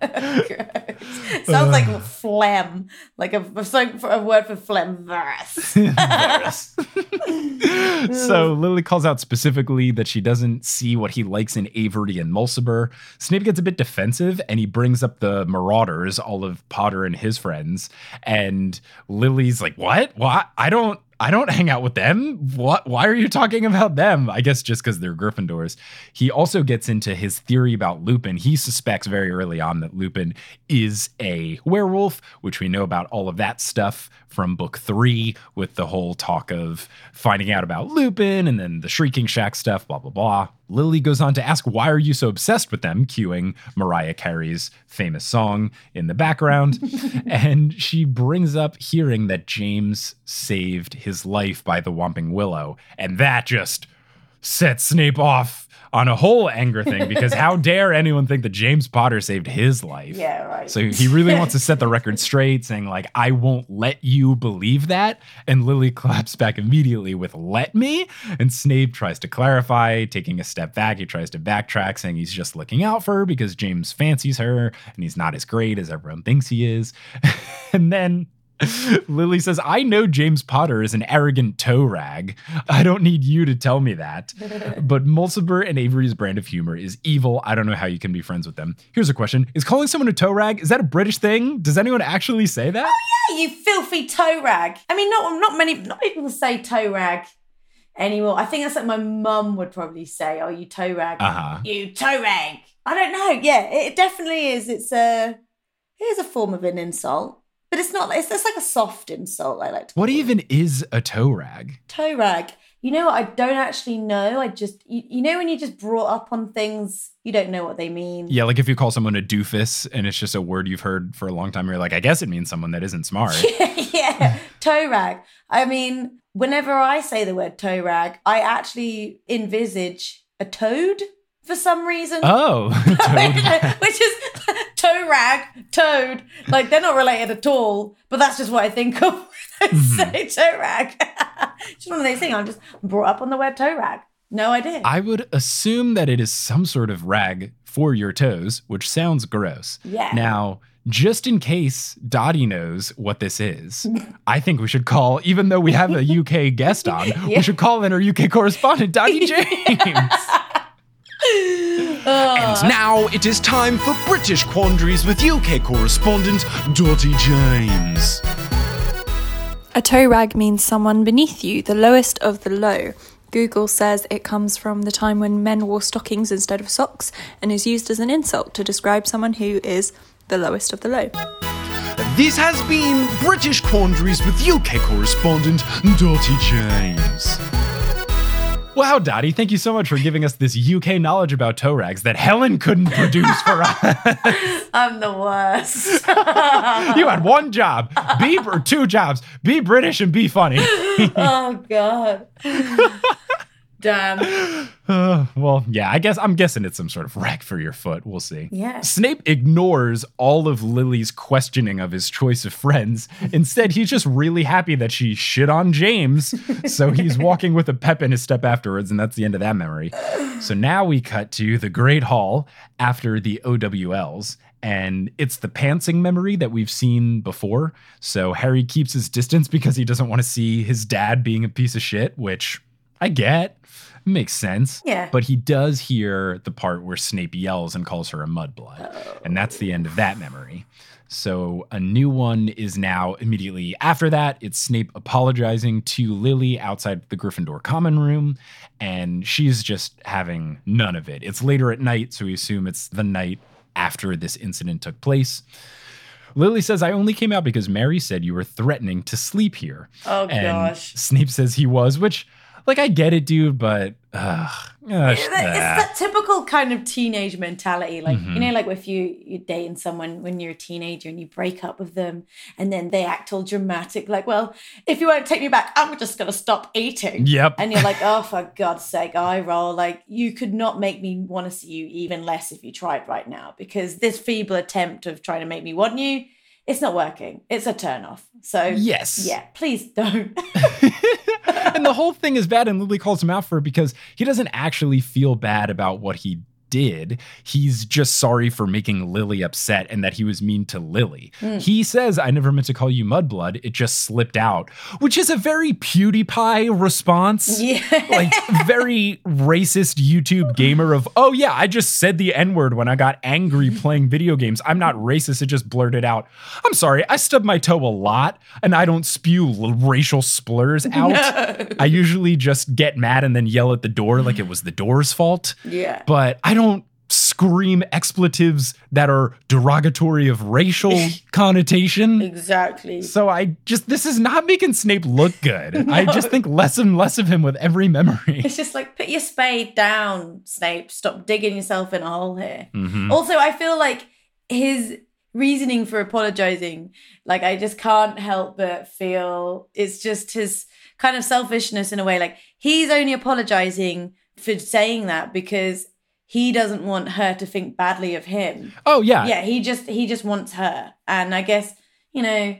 Sounds like phlegm, like a, a, a word for phlegm. Verus. so Lily calls out specifically that she doesn't see what he likes in Avery and Mulciber. Snape gets a bit defensive and he brings up the Marauders, all of Potter and his friends. And Lily's like, What? What? I don't I don't hang out with them. What? Why are you talking about them? I guess just because they're Gryffindors. He also gets into his theory about Lupin. He suspects very early on that Lupin is a werewolf, which we know about all of that stuff from book three with the whole talk of finding out about Lupin and then the Shrieking Shack stuff, blah, blah, blah. Lily goes on to ask, Why are you so obsessed with them? cueing Mariah Carey's famous song in the background. and she brings up hearing that James saved his life by the Whomping Willow. And that just sets Snape off on a whole anger thing because how dare anyone think that James Potter saved his life? Yeah, right. So he really wants to set the record straight, saying, like, I won't let you believe that. And Lily claps back immediately with, let me. And Snape tries to clarify, taking a step back. He tries to backtrack, saying he's just looking out for her because James fancies her and he's not as great as everyone thinks he is. and then Lily says, I know James Potter is an arrogant toe rag. I don't need you to tell me that. but Mulciber and Avery's brand of humor is evil. I don't know how you can be friends with them. Here's a question Is calling someone a toe rag, is that a British thing? Does anyone actually say that? Oh, yeah, you filthy toe rag. I mean, not, not many, not people say toe rag anymore. I think that's like my mum would probably say, oh, you toe rag. Uh-huh. You toe rag. I don't know. Yeah, it definitely is. It's a, it is a form of an insult. But it's not. It's, it's like a soft insult. I like. To What call it. even is a toe rag? toe rag? You know what? I don't actually know. I just you, you know when you just brought up on things, you don't know what they mean. Yeah, like if you call someone a doofus and it's just a word you've heard for a long time, you're like, I guess it means someone that isn't smart. yeah, toe rag. I mean, whenever I say the word toe rag, I actually envisage a toad for some reason. Oh. Which is toe rag, toad. Like they're not related at all, but that's just what I think of when I Mm-hmm. say toe rag. just one of those things. I'm just brought up on the word toe rag. No idea. I would assume that it is some sort of rag for your toes, which sounds gross. Yeah. Now, just in case Dottie knows what this is, I think we should call, even though we have a UK guest on, Yeah. we should call in our UK correspondent, Dottie James. And ah. now it is time for British Quandaries with UK correspondent Dottie James. A toe rag means someone beneath you, the lowest of the low. Google says it comes from the time when men wore stockings instead of socks and is used as an insult to describe someone who is the lowest of the low. This has been British Quandaries with UK correspondent Dottie James. Wow, Dottie, thank you so much for giving us this UK knowledge about toe rags that Helen couldn't produce for us. I'm the worst. you had one job, be or two jobs, be British and be funny. oh god. Damn. Uh, well, yeah, I guess I'm guessing it's some sort of rag for your foot. We'll see. Yeah. Snape ignores all of Lily's questioning of his choice of friends. Instead, he's just really happy that she shit on James. So he's walking with a pep in his step afterwards, and that's the end of that memory. So now we cut to the Great Hall after the OWLs. And it's the pantsing memory that we've seen before. So Harry keeps his distance because he doesn't want to see his dad being a piece of shit, which I get. Makes sense. Yeah. But he does hear the part where Snape yells and calls her a mudblood. And that's the end of that memory. So a new one is now immediately after that. It's Snape apologizing to Lily outside the Gryffindor common room, and she's just having none of it. It's later at night, so we assume it's the night after this incident took place. Lily says, I only came out because Mary said you were threatening to sleep here. Oh, and gosh. Snape says he was, which, like, I get it, dude, but. Uh, It's that typical kind of teenage mentality. Like, Mm-hmm. you know, like if you, you're dating someone when you're a teenager and you break up with them and then they act all dramatic, like, well, if you won't take me back, I'm just going to stop eating. Yep. And you're like, oh, for God's sake, I roll. Like, you could not make me want to see you even less if you tried right now because this feeble attempt of trying to make me want you, it's not working. It's a turn off. So, Yes. Yeah, please don't. and the whole thing is bad, and Lily calls him out for it because he doesn't actually feel bad about what he did. He's just sorry for making Lily upset and that he was mean to Lily. Hmm. He says, I never meant to call you Mudblood. It just slipped out, which is a very PewDiePie response. Yeah. Like, very racist YouTube gamer of, oh, yeah, I just said the N word when I got angry playing video games. I'm not racist. It just blurted out. I'm sorry. I stub my toe a lot and I don't spew racial splurs out. I usually just get mad and then yell at the door like it was the door's fault Yeah. but I don't scream expletives that are derogatory of racial connotation. Exactly. So I just this is not making Snape look good. I just think less and less of him with every memory. It's just like put your spade down, Snape. Stop digging yourself in a hole here. Mhm. Also, I feel like his reasoning for apologizing, like I just can't help but feel it's just his kind of selfishness in a way. Like he's only apologizing for saying that because he doesn't want her to think badly of him. Oh yeah. Yeah, he just he just wants her. And I guess, you know,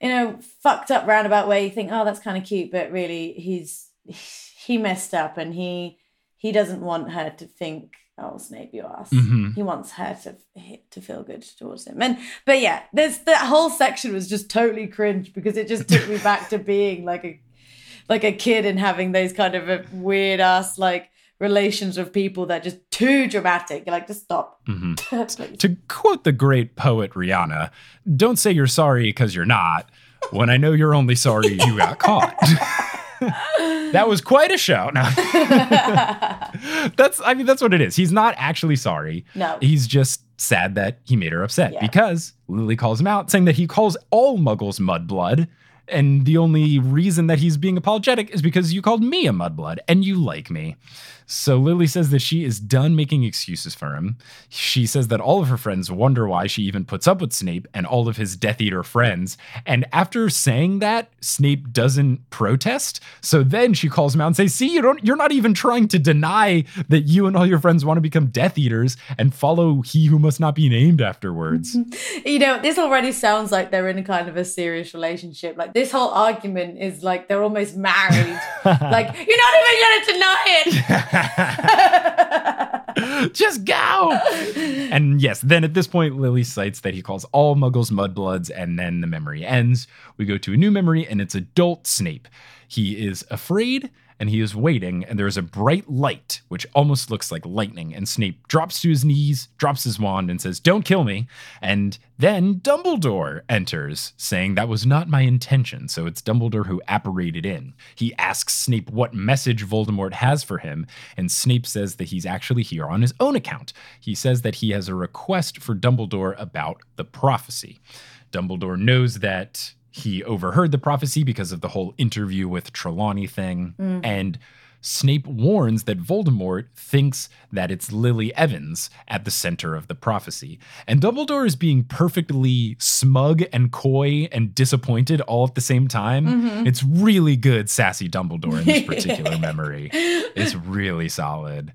in a fucked up roundabout way, you think, oh, that's kind of cute, but really he's he messed up and he he doesn't want her to think, oh, Snape, you ass. Mhm. He wants her to to feel good towards him. And but yeah, there's that whole section was just totally cringe because it just took me back to being like a like a kid and having those kind of a weird ass like relations with people that just too dramatic. You're like, just stop. Mhm. To quote the great poet Rihanna, don't say you're sorry because you're not. When I know you're only sorry you got caught. that was quite a show. No. that's I mean that's what it is. He's not actually sorry. No. He's just sad that he made her upset Yeah. because Lily calls him out saying that he calls all muggles mudblood and the only reason that he's being apologetic is because you called me a mudblood and you like me. So Lily says that she is done making excuses for him. She says that all of her friends wonder why she even puts up with Snape and all of his Death Eater friends. And after saying that, Snape doesn't protest. So then she calls him out and says, "See, you don't you're not even trying to deny that you and all your friends want to become Death Eaters and follow he who must not be named afterwards." you know, this already sounds like they're in a kind of a serious relationship. Like this whole argument is like they're almost married. like you're not even gonna deny it. Just go. and yes, then at this point, Lily cites that he calls all muggles mudbloods, and then the memory ends. We go to a new memory, and it's adult Snape. He is afraid and he is waiting, and there is a bright light, which almost looks like lightning. And Snape drops to his knees, drops his wand, and says, Don't kill me. And then Dumbledore enters, saying, That was not my intention. So it's Dumbledore who apparated in. He asks Snape what message Voldemort has for him, and Snape says that he's actually here on his own account. He says that he has a request for Dumbledore about the prophecy. Dumbledore knows that he overheard the prophecy because of the whole interview with Trelawney thing. Mm. And Snape warns that Voldemort thinks that it's Lily Evans at the center of the prophecy. And Dumbledore is being perfectly smug and coy and disappointed all at the same time. Mm-hmm. It's really good, sassy Dumbledore in this particular memory. It's really solid.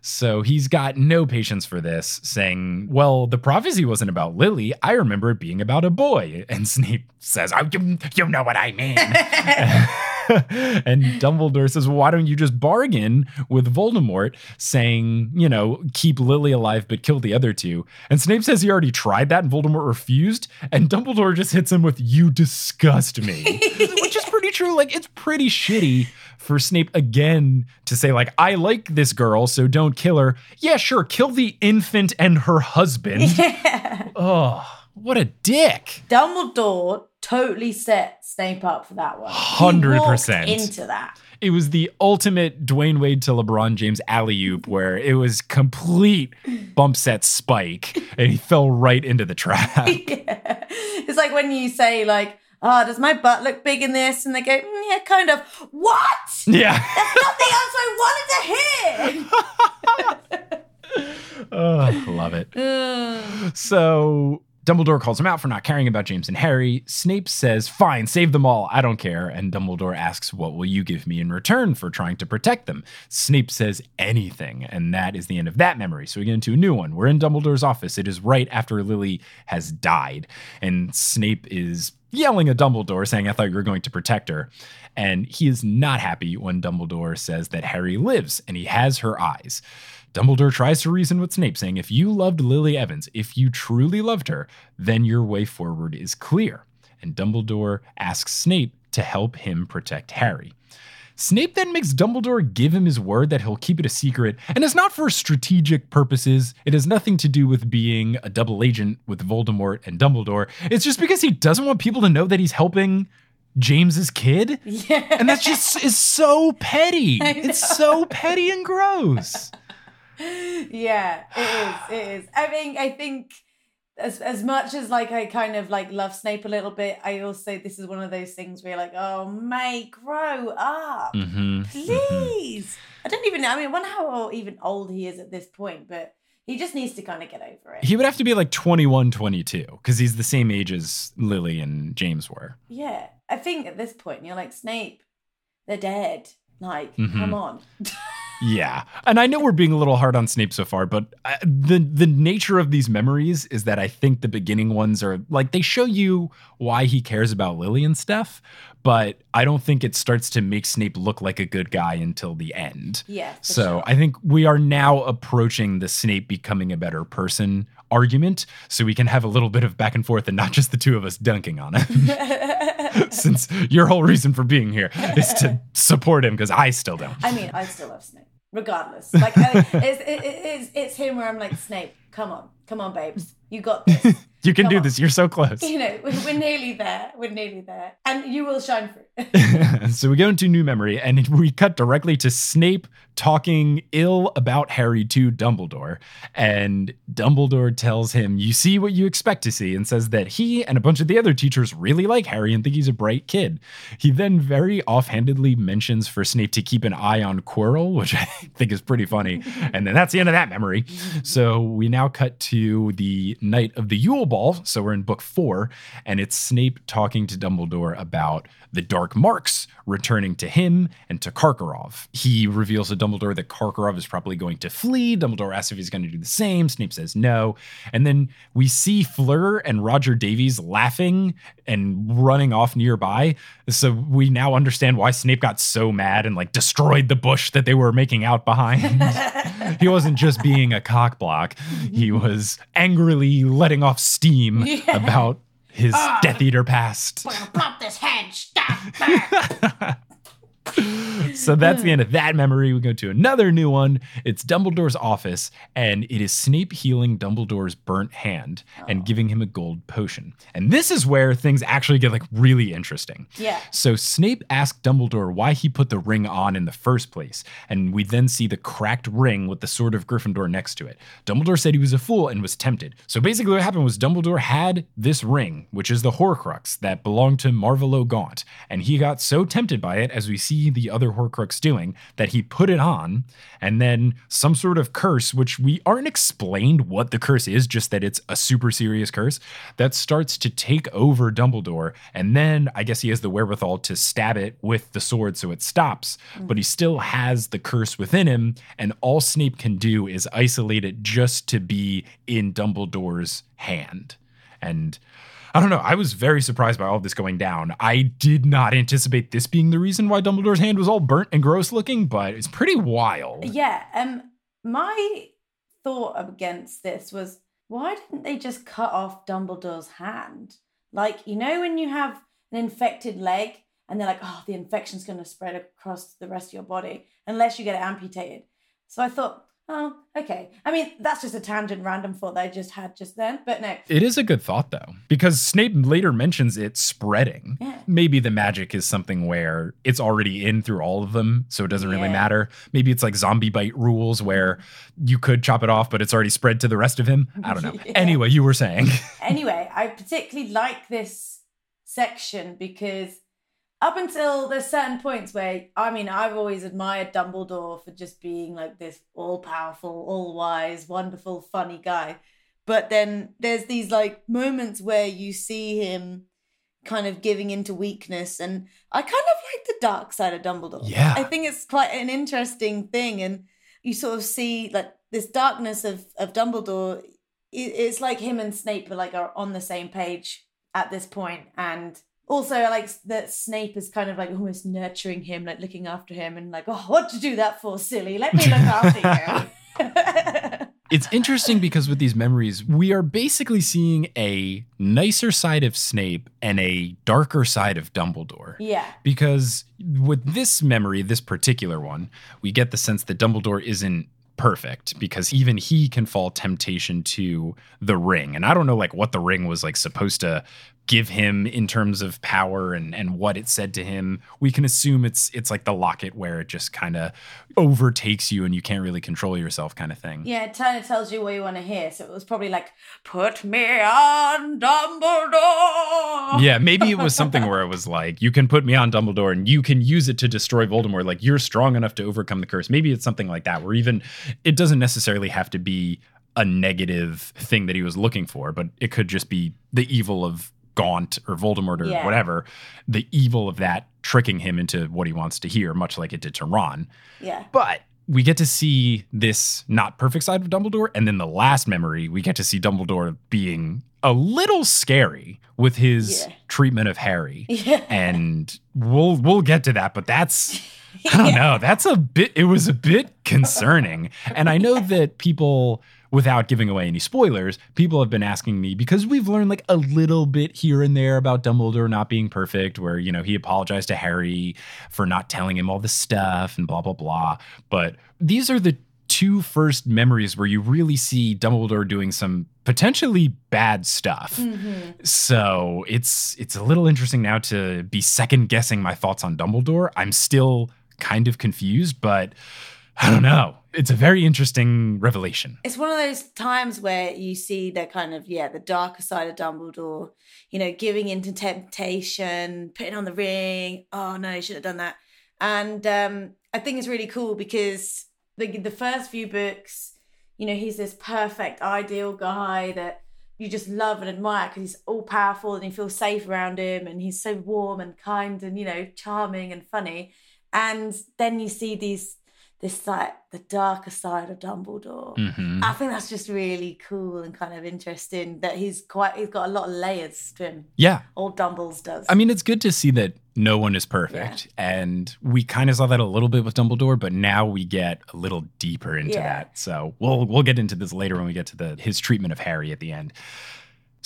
So he's got no patience for this, saying, Well, the prophecy wasn't about Lily. I remember it being about a boy. And Snape says, Oh, you, you know what I mean. and Dumbledore says, well, Why don't you just bargain with Voldemort, saying, You know, keep Lily alive, but kill the other two? And Snape says he already tried that, and Voldemort refused. And Dumbledore just hits him with, You disgust me, which is pretty true. Like, it's pretty shitty for Snape again to say, like, I like this girl, so don't kill her. Yeah, sure, kill the infant and her husband. Oh, what a dick. Dumbledore totally set Snape up for that one. 100%. into that. It was the ultimate Dwyane Wade to LeBron James alley oop where it was complete bump set spike and he fell right into the trap. Yeah. It's like when you say like, "Oh, does my butt look big in this?" and they go, mm, "Yeah, kind of." What? yeah. That's not the answer I wanted to hear. Oh, love it. So Dumbledore calls him out for not caring about James and Harry. Snape says, Fine, save them all. I don't care. And Dumbledore asks, What will you give me in return for trying to protect them? Snape says, Anything. And that is the end of that memory. So we get into a new one. We're in Dumbledore's office. It is right after Lily has died. And Snape is yelling at Dumbledore, saying, I thought you were going to protect her. And he is not happy when Dumbledore says that Harry lives and he has her eyes. Dumbledore tries to reason with Snape, saying, If you loved Lily Evans, if you truly loved her, then your way forward is clear. And Dumbledore asks Snape to help him protect Harry. Snape then makes Dumbledore give him his word that he'll keep it a secret, and it's not for strategic purposes. It has nothing to do with being a double agent with Voldemort and Dumbledore. It's just because he doesn't want people to know that he's helping James's kid. Yeah. And that's just is so petty. It's so petty and gross. yeah, it is. It is. I mean, I think as as much as like I kind of like love Snape a little bit, I also this is one of those things where you're like, oh mate, grow up, Mm-hmm. please. I don't even know. I mean, I wonder how even old he is at this point, but he just needs to kind of get over it. He would have to be like 21, 22, because he's the same age as Lily and James were. yeah, I think at this point you're like Snape, they're dead. Like, Mhm. come on. Yeah, and I know we're being a little hard on Snape so far, but I, the the nature of these memories is that I think the beginning ones are like they show you why he cares about Lily and stuff, but I don't think it starts to make Snape look like a good guy until the end. Yeah. So sure. I think we are now approaching the Snape becoming a better person argument, so we can have a little bit of back and forth and not just the two of us dunking on him. Since your whole reason for being here is to support him because I still don't. I mean, I still love Snape, regardless. Like, I, it's, it, it's it's him where I'm like, Snape, come on, come on, babes, you got this. You can Come do on. this. You're so close. you know, we're, we're nearly there. We're nearly there, and you will shine through. so we go into new memory and we cut directly to Snape talking ill about Harry to Dumbledore. And Dumbledore tells him, You see what you expect to see, and says that he and a bunch of the other teachers really like Harry and think he's a bright kid. He then very offhandedly mentions for Snape to keep an eye on Quirrell, which I think is pretty funny. And then that's the end of that memory. So we now cut to the night of the Yule Ball. So we're in book four, and it's Snape talking to Dumbledore about the Dark Marks returning to him and to Karkaroff. He reveals to Dumbledore that Karkaroff is probably going to flee. Dumbledore asks if he's going to do the same. Snape says no. And then we see Fleur and Roger Davies laughing and running off nearby. So we now understand why Snape got so mad and like destroyed the bush that they were making out behind. he wasn't just being a cockblock, he was angrily letting off steam Yeah. about his ah! Death Eater past. gonna plop this head. Stop. So that's the end of that memory. We go to another new one. It's Dumbledore's office, and it is Snape healing Dumbledore's burnt hand and oh. giving him a gold potion. And this is where things actually get like really interesting. Yeah. So Snape asked Dumbledore why he put the ring on in the first place, and we then see the cracked ring with the sword of Gryffindor next to it. Dumbledore said he was a fool and was tempted. So basically, what happened was Dumbledore had this ring, which is the Horcrux that belonged to Marvolo Gaunt, and he got so tempted by it, as we see the other Horcrux doing, that he put it on, and then some sort of curse, which we aren't explained what the curse is, just that it's a super serious curse, that starts to take over Dumbledore, and then I guess he has the wherewithal to stab it with the sword so it stops, but he still has the curse within him, and all Snape can do is isolate it just to be in Dumbledore's hand. And I don't know. I was very surprised by all this going down. I did not anticipate this being the reason why Dumbledore's hand was all burnt and gross looking, but it's pretty wild. Yeah. Um. My thought against this was why didn't they just cut off Dumbledore's hand? Like you know when you have an infected leg and they're like, oh, the infection's going to spread across the rest of your body unless you get it amputated. So I thought, oh, okay. I mean, that's just a tangent, random thought that I just had just then. But no, It is a good thought, though, because Snape later mentions it spreading. Yeah. Maybe the magic is something where it's already in through all of them, so it doesn't really Yeah. matter. Maybe it's like zombie bite rules where you could chop it off, but it's already spread to the rest of him. I don't know. Yeah. Anyway, you were saying. anyway, I particularly like this section because up until there's certain points where I mean I've always admired Dumbledore for just being like this all powerful, all wise, wonderful, funny guy. But then there's these like moments where you see him kind of giving into weakness and I kind of like the dark side of Dumbledore. Yeah. I think it's quite an interesting thing and you sort of see like this darkness of of Dumbledore it's like him and Snape are like are on the same page at this point and also like that Snape is kind of like almost nurturing him like looking after him and like oh what'd you do that for silly let me look after you it's interesting because with these memories, we are basically seeing a nicer side of Snape and a darker side of Dumbledore. Yeah. Because with this memory, this particular one, we get the sense that Dumbledore isn't perfect because even he can fall temptation to the ring. And I don't know like what the ring was like supposed to give him in terms of power and and what it said to him. We can assume it's it's like the locket where it just kind of overtakes you and you can't really control yourself kind of thing. Yeah, it kind of tells you what you want to hear. So it was probably like, "Put me on Dumbledore." Yeah, maybe it was something where it was like, you can put me on Dumbledore and you can use it to destroy Voldemort. Like you're strong enough to overcome the curse. Maybe it's something like that, where even it doesn't necessarily have to be a negative thing that he was looking for, but it could just be the evil of Gaunt or Voldemort or Yeah. whatever, the evil of that tricking him into what he wants to hear, much like it did to Ron. Yeah. But we get to see this not perfect side of Dumbledore. And then the last memory, we get to see Dumbledore being a little scary with his Yeah. treatment of Harry. Yeah. And we'll we'll get to that, but that's I don't know. That's a bit it was a bit concerning. And I know that people without giving away any spoilers, people have been asking me because we've learned like a little bit here and there about Dumbledore not being perfect, where, you know, he apologized to Harry for not telling him all the stuff and blah, blah, blah. But these are the two first memories where you really see Dumbledore doing some potentially bad stuff. Mm-hmm. So it's it's a little interesting now to be second guessing my thoughts on Dumbledore. I'm still kind of confused, but I don't know. It's a very interesting revelation. It's one of those times where you see the kind of yeah the darker side of Dumbledore, you know, giving into temptation, putting on the ring. Oh no, you should have done that. And um, I think it's really cool because the the first few books, you know, he's this perfect, ideal guy that you just love and admire because he's all powerful and you feel safe around him, and he's so warm and kind and you know charming and funny. And then you see these this like the darker side of Dumbledore. Mhm. I think that's just really cool and kind of interesting that he's quite he's got a lot of layers to him. Yeah. Old Dumbles does. I mean, it's good to see that no one is perfect. And we kind of saw that a little bit with Dumbledore, but now we get a little deeper into Yeah. that. So we'll we'll get into this later when we get to the his treatment of Harry at the end.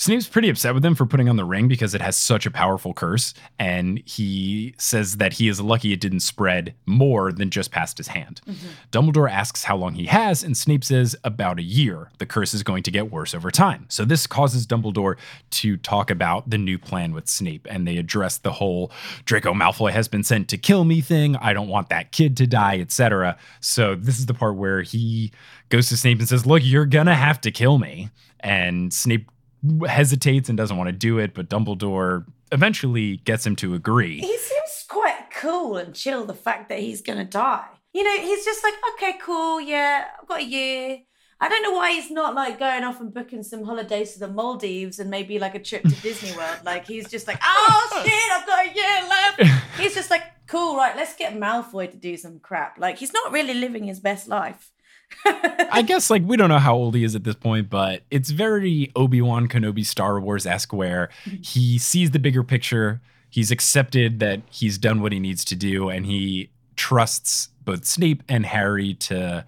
Snape's pretty upset with him for putting on the ring because it has such a powerful curse, and he says that he is lucky it didn't spread more than just past his hand. Mm-hmm. Dumbledore asks how long he has, and Snape says about a year. The curse is going to get worse over time. So this causes Dumbledore to talk about the new plan with Snape, and they address the whole Draco Malfoy has been sent to kill me thing. I don't want that kid to die, etc. So this is the part where he goes to Snape and says, "Look, you're gonna have to kill me." And Snape hesitates and doesn't want to do it, but Dumbledore eventually gets him to agree. he seems quite cool and chill. The fact that he's gonna die, you know, he's just like, okay, cool, yeah, I've got a year. I don't know why he's not like going off and booking some holidays to the Maldives and maybe like a trip to Disney World. Like he's just like, oh shit, I've got a year left. He's just like, cool, right? Let's get Malfoy to do some crap. Like he's not really living his best life. I guess like we don't know how old he is at this point, but it's very Obi-Wan Kenobi Star Wars esque where mm-hmm. he sees the bigger picture. He's accepted that he's done what he needs to do, and he trusts both Snape and Harry to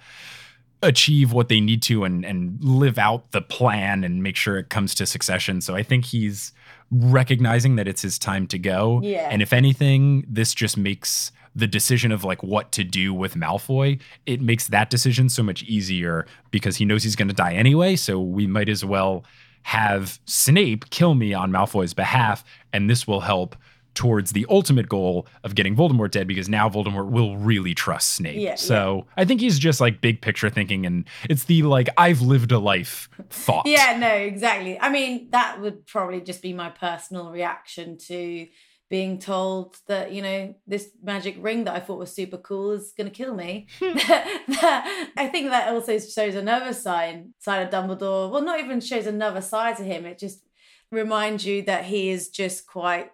achieve what they need to and and live out the plan and make sure it comes to succession. So I think he's recognizing that it's his time to go. Yeah. And if anything, this just makes the decision of like what to do with Malfoy, it makes that decision so much easier because he knows he's going to die anyway. So we might as well have Snape kill me on Malfoy's behalf, and this will help towards the ultimate goal of getting Voldemort dead because now Voldemort will really trust Snape. Yeah, so I think he's just like big picture thinking, and it's the like I've lived a life thought. Yeah, no, exactly. I mean, that would probably just be my personal reaction to being told that, you know, this magic ring that I thought was super cool is going to kill me. I think that also shows another sign, side of Dumbledore. Well, not even shows another side to him. It just reminds you that he is just quite,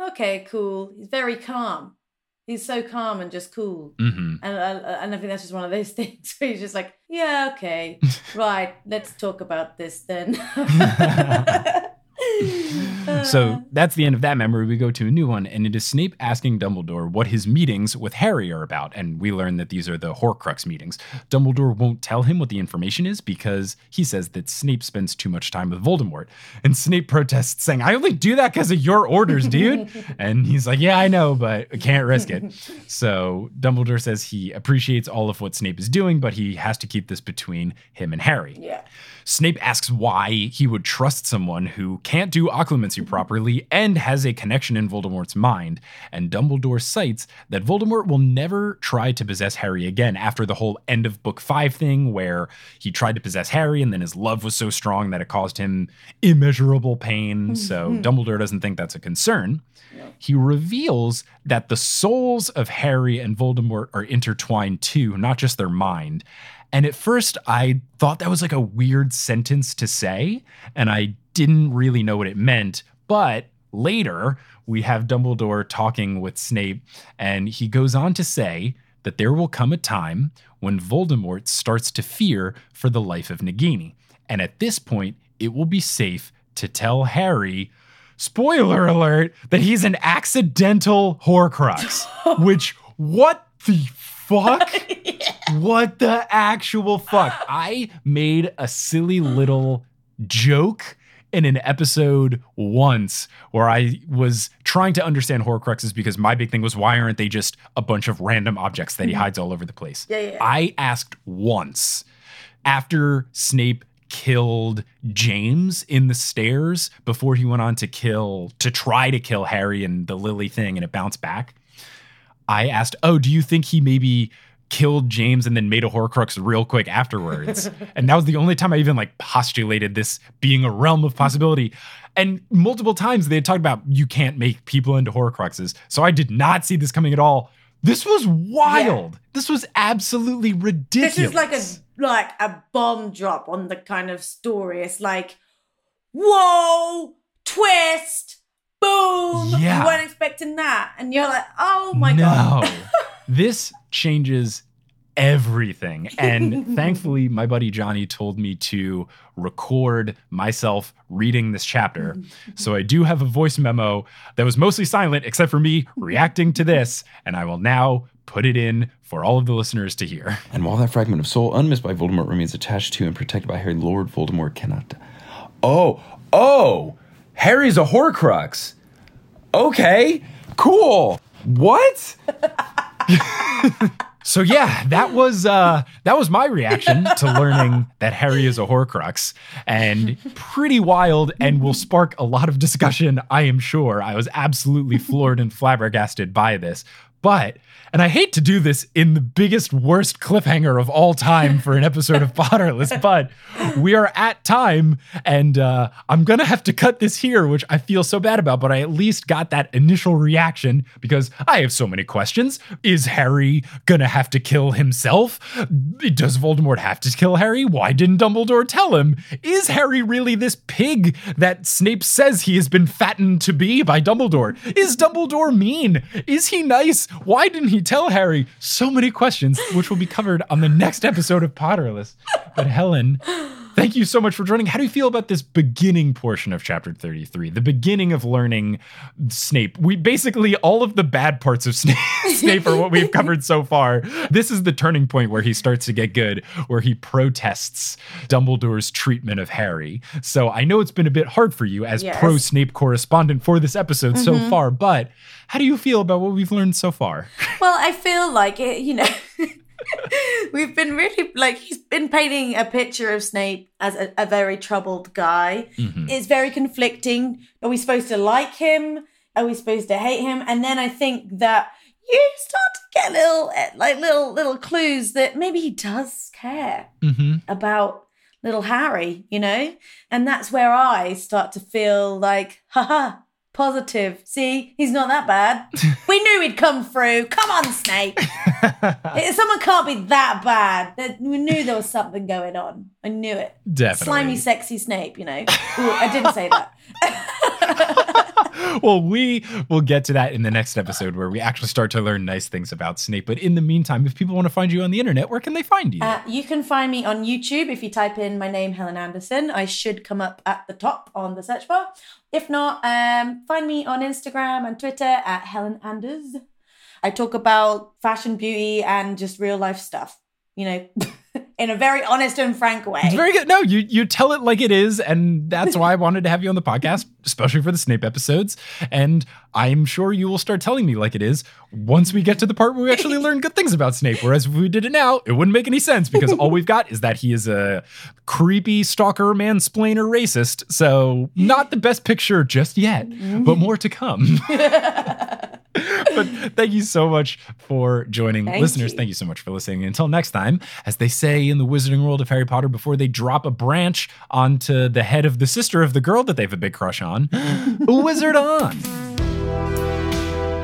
okay, cool. He's very calm. He's so calm and just cool. hmm And, uh, and I think that's just one of those things where he's just like, yeah, okay, right, let's talk about this then. So uh. that's the end of that memory. We go to a new one, and it is Snape asking Dumbledore what his meetings with Harry are about. And we learn that these are the Horcrux meetings. Dumbledore won't tell him what the information is because he says that Snape spends too much time with Voldemort. And Snape protests, saying, I only do that because of your orders, dude. and he's like, Yeah, I know, but I can't risk it. So Dumbledore says he appreciates all of what Snape is doing, but he has to keep this between him and Harry. Yeah. Snape asks why he would trust someone who can't do occlumency properly and has a connection in Voldemort's mind. And Dumbledore cites that Voldemort will never try to possess Harry again after the whole end of book five thing, where he tried to possess Harry and then his love was so strong that it caused him immeasurable pain. Mm-hmm. So Dumbledore doesn't think that's a concern. He reveals that the souls of Harry and Voldemort are intertwined too, not just their mind. And at first, I thought that was like a weird sentence to say, and I didn't really know what it meant. But later, we have Dumbledore talking with Snape, and he goes on to say that there will come a time when Voldemort starts to fear for the life of Nagini. And at this point, it will be safe to tell Harry, spoiler alert, that he's an accidental Horcrux. which, what the fuck? What the actual fuck? I made a silly little joke in an episode once where I was trying to understand Horcruxes because my big thing was why aren't they just a bunch of random objects that he mm-hmm. hides all over the place? Yeah, yeah. I asked once after Snape killed James in the stairs before he went on to kill to try to kill Harry and the Lily thing and it bounced back. I asked, "Oh, do you think he maybe killed James and then made a Horcrux real quick afterwards?" and that was the only time I even like postulated this being a realm of possibility. And multiple times they had talked about you can't make people into Horcruxes. So I did not see this coming at all. This was wild. This was absolutely ridiculous. This is like a like a bomb drop on the kind of story. It's like, whoa, twist, boom. Yeah. You weren't expecting that. And you're like, oh my god. no. this changes everything. And thankfully, my buddy Johnny told me to record myself reading this chapter. So I do have a voice memo that was mostly silent, except for me reacting to this. And I will now put it in for all of the listeners to hear. And while that fragment of soul, unmissed by Voldemort, remains attached to and protected by Harry, Lord Voldemort cannot. Oh, oh, Harry's a Horcrux. Okay, cool. What? So yeah, that was uh that was my reaction to learning that Harry is a Horcrux and pretty wild and will spark a lot of discussion, I am sure. I was absolutely floored and flabbergasted by this. But and I hate to do this in the biggest worst cliffhanger of all time for an episode of Potterless, but we are at time and uh, I'm gonna have to cut this here, which I feel so bad about. But I at least got that initial reaction because I have so many questions. Is Harry gonna have to kill himself? Does Voldemort have to kill Harry? Why didn't Dumbledore tell him? Is Harry really this pig that Snape says he has been fattened to be by Dumbledore? Is Dumbledore mean? Is he nice? Why didn't he tell Harry? So many questions, which will be covered on the next episode of Potterless. But Helen, thank you so much for joining. How do you feel about this beginning portion of chapter 33? The beginning of learning Snape. We basically all of the bad parts of Snape, Snape are what we've covered so far. This is the turning point where he starts to get good, where he protests Dumbledore's treatment of Harry. So I know it's been a bit hard for you as Yes. pro Snape correspondent for this episode so mm-hmm. far, but how do you feel about what we've learned so far? Well, I feel like it, you know. We've been really like he's been painting a picture of Snape as a, a very troubled guy. It's very conflicting. Are we supposed to like him? Are we supposed to hate him? And then I think that you start to get little eh, like little little clues that maybe he does care Mm-hmm. about little Harry, you know? And that's where I start to feel like, haha, positive. See, he's not that bad. we knew he'd come through. Come on, Snape. Someone can't be that bad. We knew there was something going on. I knew it. Definitely. Slimy, sexy Snape, you know? Ooh, I didn't say that. well, we will get to that in the next episode where we actually start to learn nice things about Snape. But in the meantime, if people want to find you on the internet, where can they find you? Uh, you can find me on YouTube if you type in my name, Helen Anderson. I should come up at the top on the search bar. If not, um, find me on Instagram and Twitter at Helen Anders. I talk about fashion, beauty, and just real life stuff. You know. in a very honest and frank way. It's very good. No, you you tell it like it is, and that's why I wanted to have you on the podcast, especially for the Snape episodes. And I'm sure you will start telling me like it is once we get to the part where we actually learn good things about Snape. Whereas if we did it now, it wouldn't make any sense because all we've got is that he is a creepy stalker, mansplainer, racist. So not the best picture just yet, but more to come. but thank you so much for joining. Thank Listeners, you. thank you so much for listening. Until next time, as they say in the wizarding world of Harry Potter, before they drop a branch onto the head of the sister of the girl that they have a big crush on, wizard on.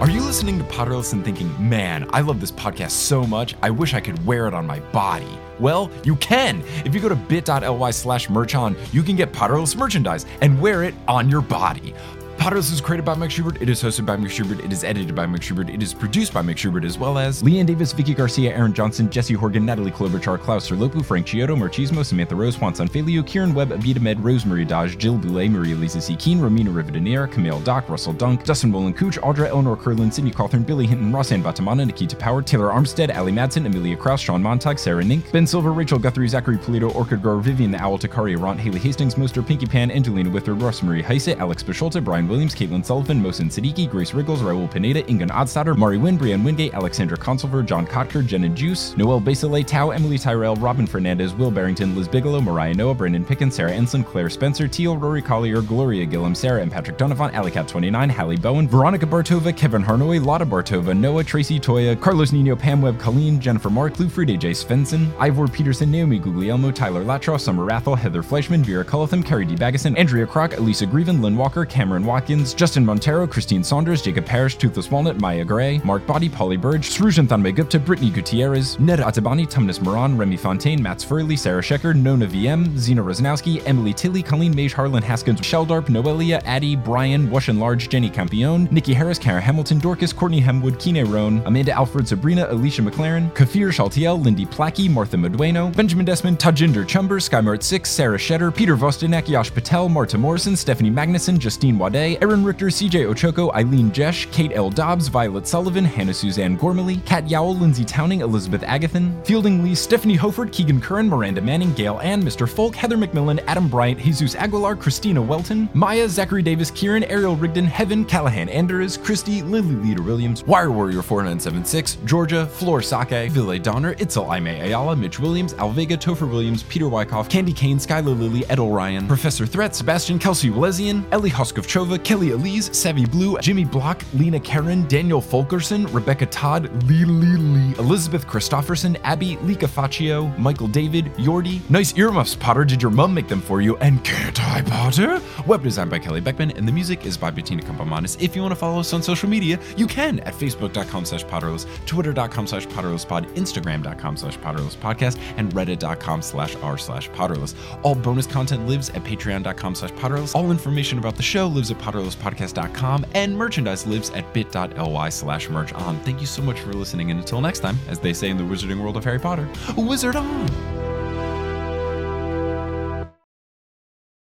Are you listening to Potterless and thinking, man, I love this podcast so much, I wish I could wear it on my body? Well, you can. If you go to bit.ly slash merch on, you can get Potterless merchandise and wear it on your body. Potterless is created by Mike Schubert. It is hosted by Mike Schubert. It is edited by Mike Schubert. It is produced by Mike Schubert, as well as Leanne Davis, Vicky Garcia, Aaron Johnson, Jesse Horgan, Natalie Klobuchar, Klaus Serlopu, Frank Chiodo, Marchismo, Samantha Rose, Juan Sanfelio, Kieran Webb, Abita Med, Rosemary Dodge, Jill Boulay, Maria Lisa C. Keen, Romina Rivadinier, Camille Dock, Russell Dunk, Dustin Wolin Cooch, Audra Eleanor Curlin, Sydney Cawthorn, Billy Hinton, Rossanne Batamana, Nikita Power, Taylor Armstead, Ali Madsen, Amelia Kraus, Sean Montag, Sarah Nink, Ben Silver, Rachel Guthrie, Zachary Polito, Orchid Grower, Vivian the Owl, Takari Arant, Haley Hastings, Moster, Pinky Pan, Angelina Withard, Rosemary Heise, Alex Bisholta, Brian Williams, Caitlin Sullivan, Mohsen Siddiqui, Grace Riggles, Raul Pineda, Ingan Odstatter, Mari Wynn, Brian Wingate, Alexandra Consulver, John Kotker, Jenna Juice, Noel Basile, Tao, Emily Tyrell, Robin Fernandez, Will Barrington, Liz Bigelow, Mariah Noah, Brandon Pickens, Sarah Ensign, Claire Spencer, Teal, Rory Collier, Gloria Gillum, Sarah and Patrick Donovan, Alicat29, Hallie Bowen, Veronica Bartova, Kevin Harnoy, Lotta Bartova, Noah, Tracy Toya, Carlos Nino, Pam Webb, Colleen, Jennifer Mark, Lou Friede, J. Svensson, Ivor Peterson, Naomi Guglielmo, Tyler Latrow, Summer Rathel, Heather Fleischman, Vera Cullatham, Carrie D. Baggeson, Andrea Kroc, Elisa Grieven, Lynn Walker, Cameron Watkins, Justin Montero, Christine Saunders, Jacob Parrish, Toothless Walnut, Maya Gray, Mark Body, Polly Burge, Srujan Thanmegupta, Brittany Gutierrez, Ned Atabani, Tumnus Moran, Remy Fontaine, Mats Furley, Sarah Shecker, Nona VM, Zena Rosnowski, Emily Tilly, Colleen Mage, Harlan Haskins, Sheldarp, Noelia, Addie, Brian, Wash and Large, Jenny Campione, Nikki Harris, Kara Hamilton, Dorcas, Courtney Hemwood, Kine Roan, Amanda Alfred, Sabrina, Alicia McLaren, Kafir Shaltiel, Lindy Plackey, Martha Medueno, Benjamin Desmond, Tajinder Chumber, Skymart 6, Sarah Shetter, Peter Vostinak, Yash Patel, Marta Morrison, Stephanie Magnuson, Justine Wade, Erin Richter, CJ Ochoko, Eileen Jesh, Kate L. Dobbs, Violet Sullivan, Hannah Suzanne Gormley, Kat Yowell, Lindsay Towning, Elizabeth Agathan, Fielding Lee, Stephanie Hoford, Keegan Curran, Miranda Manning, Gail Ann, Mr. Folk, Heather McMillan, Adam Bryant, Jesus Aguilar, Christina Welton, Maya, Zachary Davis, Kieran, Ariel Rigdon, Heaven, Callahan Anders, Christy, Lily Leader Williams, Wire Warrior 4976, Georgia, Floor Sake, Ville Donner, Itzel Aime Ayala, Mitch Williams, Alvega, Topher Williams, Peter Wyckoff, Candy Kane, Skylar Lily, Edel Ryan, Professor Threat, Sebastian Kelsey Walezian, Ellie Hoskovchova, Kelly Elise, Savvy Blue, Jimmy Block, Lena Karen, Daniel Fulkerson, Rebecca Todd, Lee Lee Lee, Elizabeth Christofferson, Abby, Lika Faccio, Michael David, Yordi. Nice earmuffs, Potter. Did your mum make them for you? And can't I, Potter? Web design by Kelly Beckman, and the music is by Bettina Campomanes. If you want to follow us on social media, you can at facebook.com slash potterless, twitter.com slash potterlesspod, instagram.com slash potterlesspodcast, and reddit.com slash r slash potterless. All bonus content lives at patreon.com slash potterless. All information about the show lives at potterlesspodcast.com, and merchandise lives at bit.ly slash merch on. Thank you so much for listening, and until next time, as they say in the wizarding world of Harry Potter, wizard on!